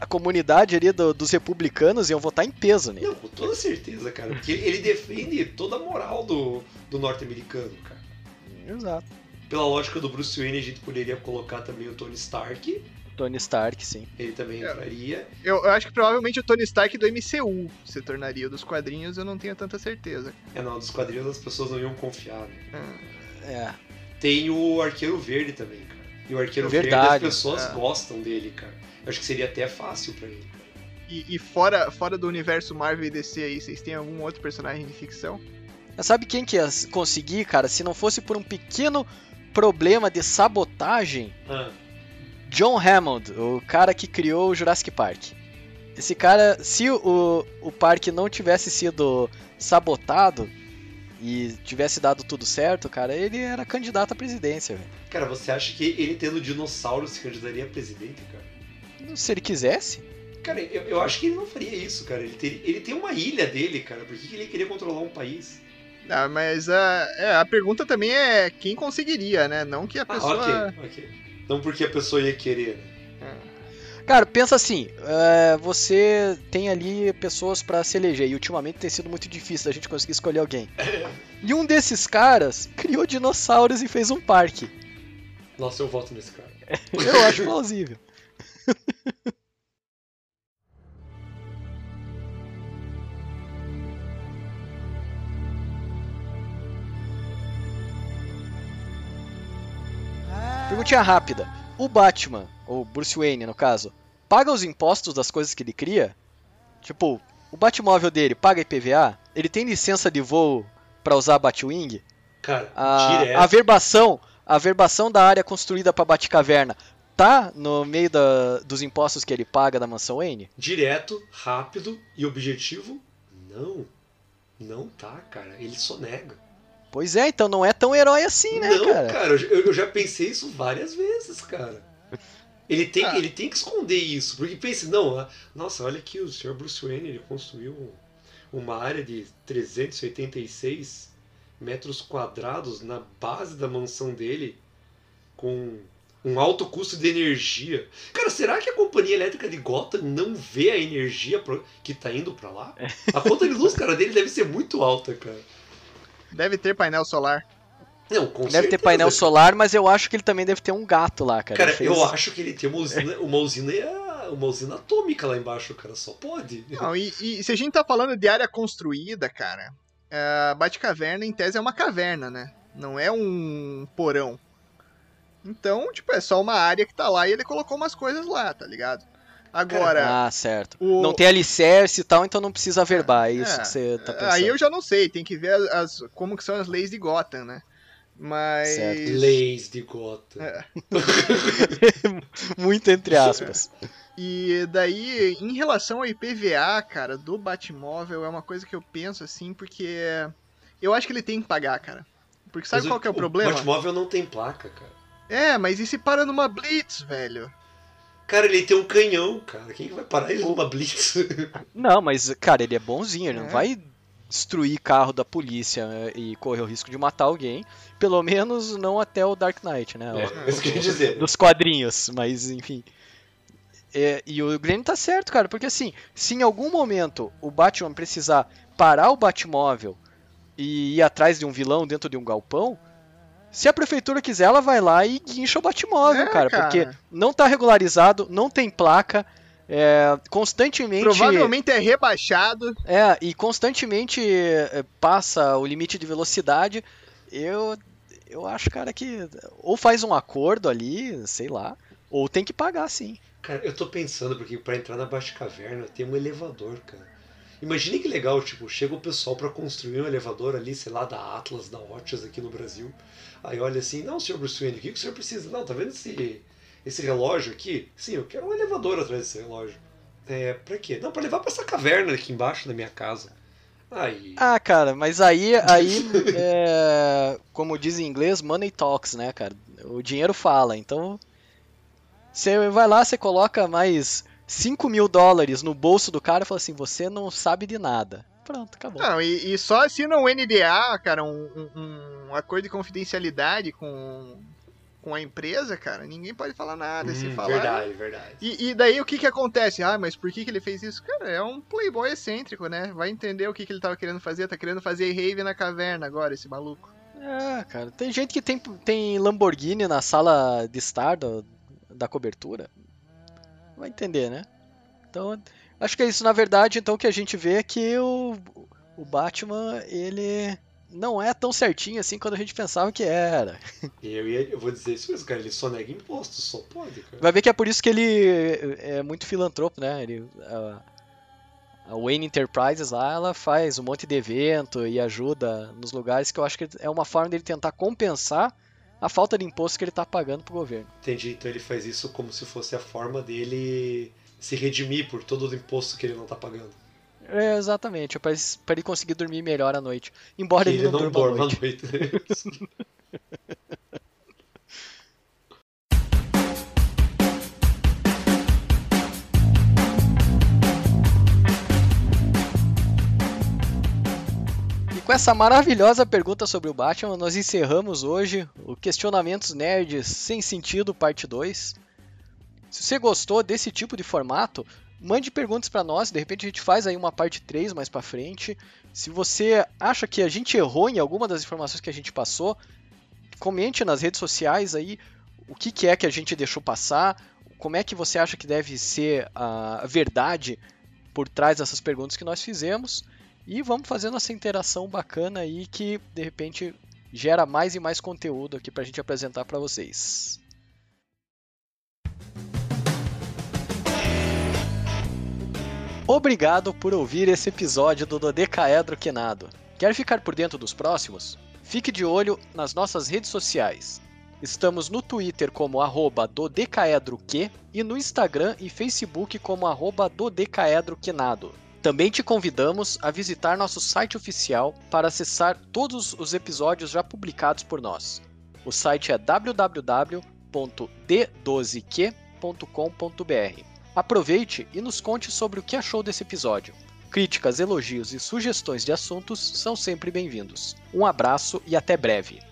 a comunidade ali do- dos republicanos iam votar em peso nele. Não, com toda certeza, cara. Porque ele defende toda a moral do, do norte-americano, cara. Exato. Pela lógica do Bruce Wayne, a gente poderia colocar também o Tony Stark. Tony Stark, sim. Ele também É. entraria. Eu, eu acho que provavelmente o Tony Stark do MCU se tornaria. Dos quadrinhos eu não tenho tanta certeza. É, não, dos quadrinhos as pessoas não iam confiar, né? Ah, É. Tem o Arqueiro Verde também, cara. E o Arqueiro Verdade. Verde as pessoas É. gostam dele, cara. Acho que seria até fácil pra ele. E, e fora, fora do universo Marvel e DC aí, vocês têm algum outro personagem de ficção? Mas sabe quem que ia conseguir, cara, se não fosse por um pequeno problema de sabotagem? Ah, John Hammond, o cara que criou o Jurassic Park. Esse cara, se o, o parque não tivesse sido sabotado e tivesse dado tudo certo, cara, ele era candidato à presidência, velho. cara, você acha que ele tendo dinossauro se candidaria a presidente, cara? Se ele quisesse. Cara, eu, eu acho que ele não faria isso, cara. Ele, teria- ele tem uma ilha dele, cara. Por que, ele queria controlar um país? Ah, mas a, é, a pergunta também é quem conseguiria, né? Não que a Ah, pessoa. ok, ok. Não porque a pessoa ia querer, né? Cara, pensa assim, é, você tem ali pessoas pra se eleger e ultimamente tem sido muito difícil a gente conseguir escolher alguém. <laughs> E um desses caras criou dinossauros e fez um parque. Nossa, eu voto nesse cara. Eu acho plausível. <laughs> Perguntinha rápida. O Batman, ou Bruce Wayne no caso, paga os impostos das coisas que ele cria? Tipo, o Batmóvel dele paga IPVA? Ele tem licença de voo pra usar a Batwing? Cara, A, direto. a verbação, a verbação da área construída pra Batcaverna tá no meio da- dos impostos que ele paga da mansão Wayne? Direto, rápido e objetivo? Não. Não tá, cara. Ele só nega. Pois é, então não é tão herói assim, né, não, cara? eu, eu já pensei isso várias vezes, cara. Ele tem, Ah. ele tem que esconder isso. Porque pense, não, nossa, olha aqui, o Sr. Bruce Wayne ele construiu um- uma área de 386 metros quadrados na base da mansão dele com um alto custo de energia. Cara, será que a companhia elétrica de Gotham não vê a energia pro- que tá indo pra lá? A conta de luz, cara, dele deve ser muito alta, cara. Deve ter painel solar. Não, com Deve certeza. ter painel solar, mas eu acho que ele também deve ter um gato lá, cara. Cara, fez- eu acho que ele tem uma usina, uma usina, uma usina atômica lá embaixo, cara. Só pode. Não, e, e se a gente tá falando de área construída, cara, a Batcaverna, em tese, é uma caverna, né? Não é um porão. Então, tipo, é só uma área que tá lá e ele colocou umas coisas lá, tá ligado? Agora, Ah, certo. o- Não tem alicerce e tal, então não precisa verbar. É isso É, que você tá pensando. aí eu já não sei, tem que ver as, como que são as leis de Gotham, né? Mas. Certo. Leis de Gotham. É. <laughs> Muito entre aspas. <laughs> E daí, em relação ao IPVA, cara, do Batmóvel, é uma coisa que eu penso assim, porque eu acho que ele tem que pagar, cara. Porque sabe Mas qual que é o problema? O Batmóvel não tem placa, cara. É, mas e se para numa Blitz, velho? Cara, ele tem um canhão, cara. Quem que vai parar ele numa blitz? Não, mas, cara, ele é bonzinho, ele não É. vai destruir carro da polícia né, e correr o risco de matar alguém. Pelo menos não até o Dark Knight, né? É, isso que eu ia dizer. Dos quadrinhos, mas enfim. É, e o Grêmio tá certo, cara, porque assim, se em algum momento o Batman precisar parar o Batmóvel e ir atrás de um vilão dentro de um galpão, Se a prefeitura quiser, ela vai lá e guincha o Batmóvel, É, cara, cara. porque não tá regularizado, não tem placa, é, constantemente. Provavelmente é rebaixado. É, e constantemente é, passa o limite de velocidade. Eu, eu acho, cara, que ou faz um acordo ali, sei lá, ou tem que pagar sim. Cara, eu tô pensando, porque pra entrar na Batcaverna tem um elevador, cara. Imagine que legal, tipo, chega o pessoal pra construir um elevador ali, sei lá, da Atlas, da Otis aqui no Brasil. Aí olha assim, não, senhor Bruce Wayne, o que o senhor precisa? Não, tá vendo esse, esse relógio aqui? Sim, eu quero um elevador atrás desse relógio. É, pra quê? Não, pra levar pra essa caverna aqui embaixo da minha casa. Aí. Ah, cara, mas aí, aí <laughs> é, como diz em inglês, money talks, né, cara? O dinheiro fala, então você vai lá, você coloca mais 5 mil dólares no bolso do cara e fala assim, você não sabe de nada. Pronto, acabou. Não, e, e só assina um NDA, cara, um, um- um acordo de confidencialidade com, com a empresa, cara, ninguém pode falar nada. se Hum, falar. verdade, verdade. E, e daí o que que acontece? Ah, mas por que que ele fez isso? Cara, é um playboy excêntrico, né? Vai entender o que que ele tava querendo fazer. Tá querendo fazer rave na caverna agora, esse maluco. É, cara, tem gente que tem, tem Lamborghini na sala de estar do- da cobertura. Vai entender, né? Então, acho que é isso. Na verdade, então, o que a gente vê é que o, o Batman, ele não é tão certinho assim quando a gente pensava que era. <laughs> Eu, ia, eu vou dizer isso mesmo, cara. Ele só nega imposto, só pode, cara. Vai ver que é por isso que ele é muito filantropo, né? Ele, a, a Wayne Enterprises lá, ela faz um monte de evento e ajuda nos lugares que eu acho que é uma forma dele tentar compensar a falta de imposto que ele tá pagando pro governo. Entendi, então ele faz isso como se fosse a forma dele se redimir por todo o imposto que ele não tá pagando. É, exatamente, pra, ele- conseguir dormir melhor à noite. Embora Que ele, ele não, não durma à dorme à noite. noite. E com essa maravilhosa pergunta sobre o Batman, nós encerramos hoje o Questionamentos Nerds Sem Sentido, parte 2. Se você gostou desse tipo de formato, mande perguntas para nós, de repente a gente faz aí uma parte 3 mais para frente. Se você acha que a gente errou em alguma das informações que a gente passou, comente nas redes sociais aí o que, que é que a gente deixou passar, como é que você acha que deve ser a verdade por trás dessas perguntas que nós fizemos. E vamos fazendo essa interação bacana aí que de repente gera mais e mais conteúdo aqui pra gente apresentar para vocês. Obrigado por ouvir esse episódio do Dodecaedro Quenado. Quer ficar por dentro dos próximos? Fique de olho nas nossas redes sociais. Estamos no Twitter como arroba dodecaedroque e no Instagram e Facebook como arroba dodecaedroquenado. Também te convidamos a visitar nosso site oficial para acessar todos os episódios já publicados por nós. O site é www.d12q.com.br. Aproveite e nos conte sobre o que achou desse episódio. Críticas, elogios e sugestões de assuntos são sempre bem-vindos. Um abraço e até breve.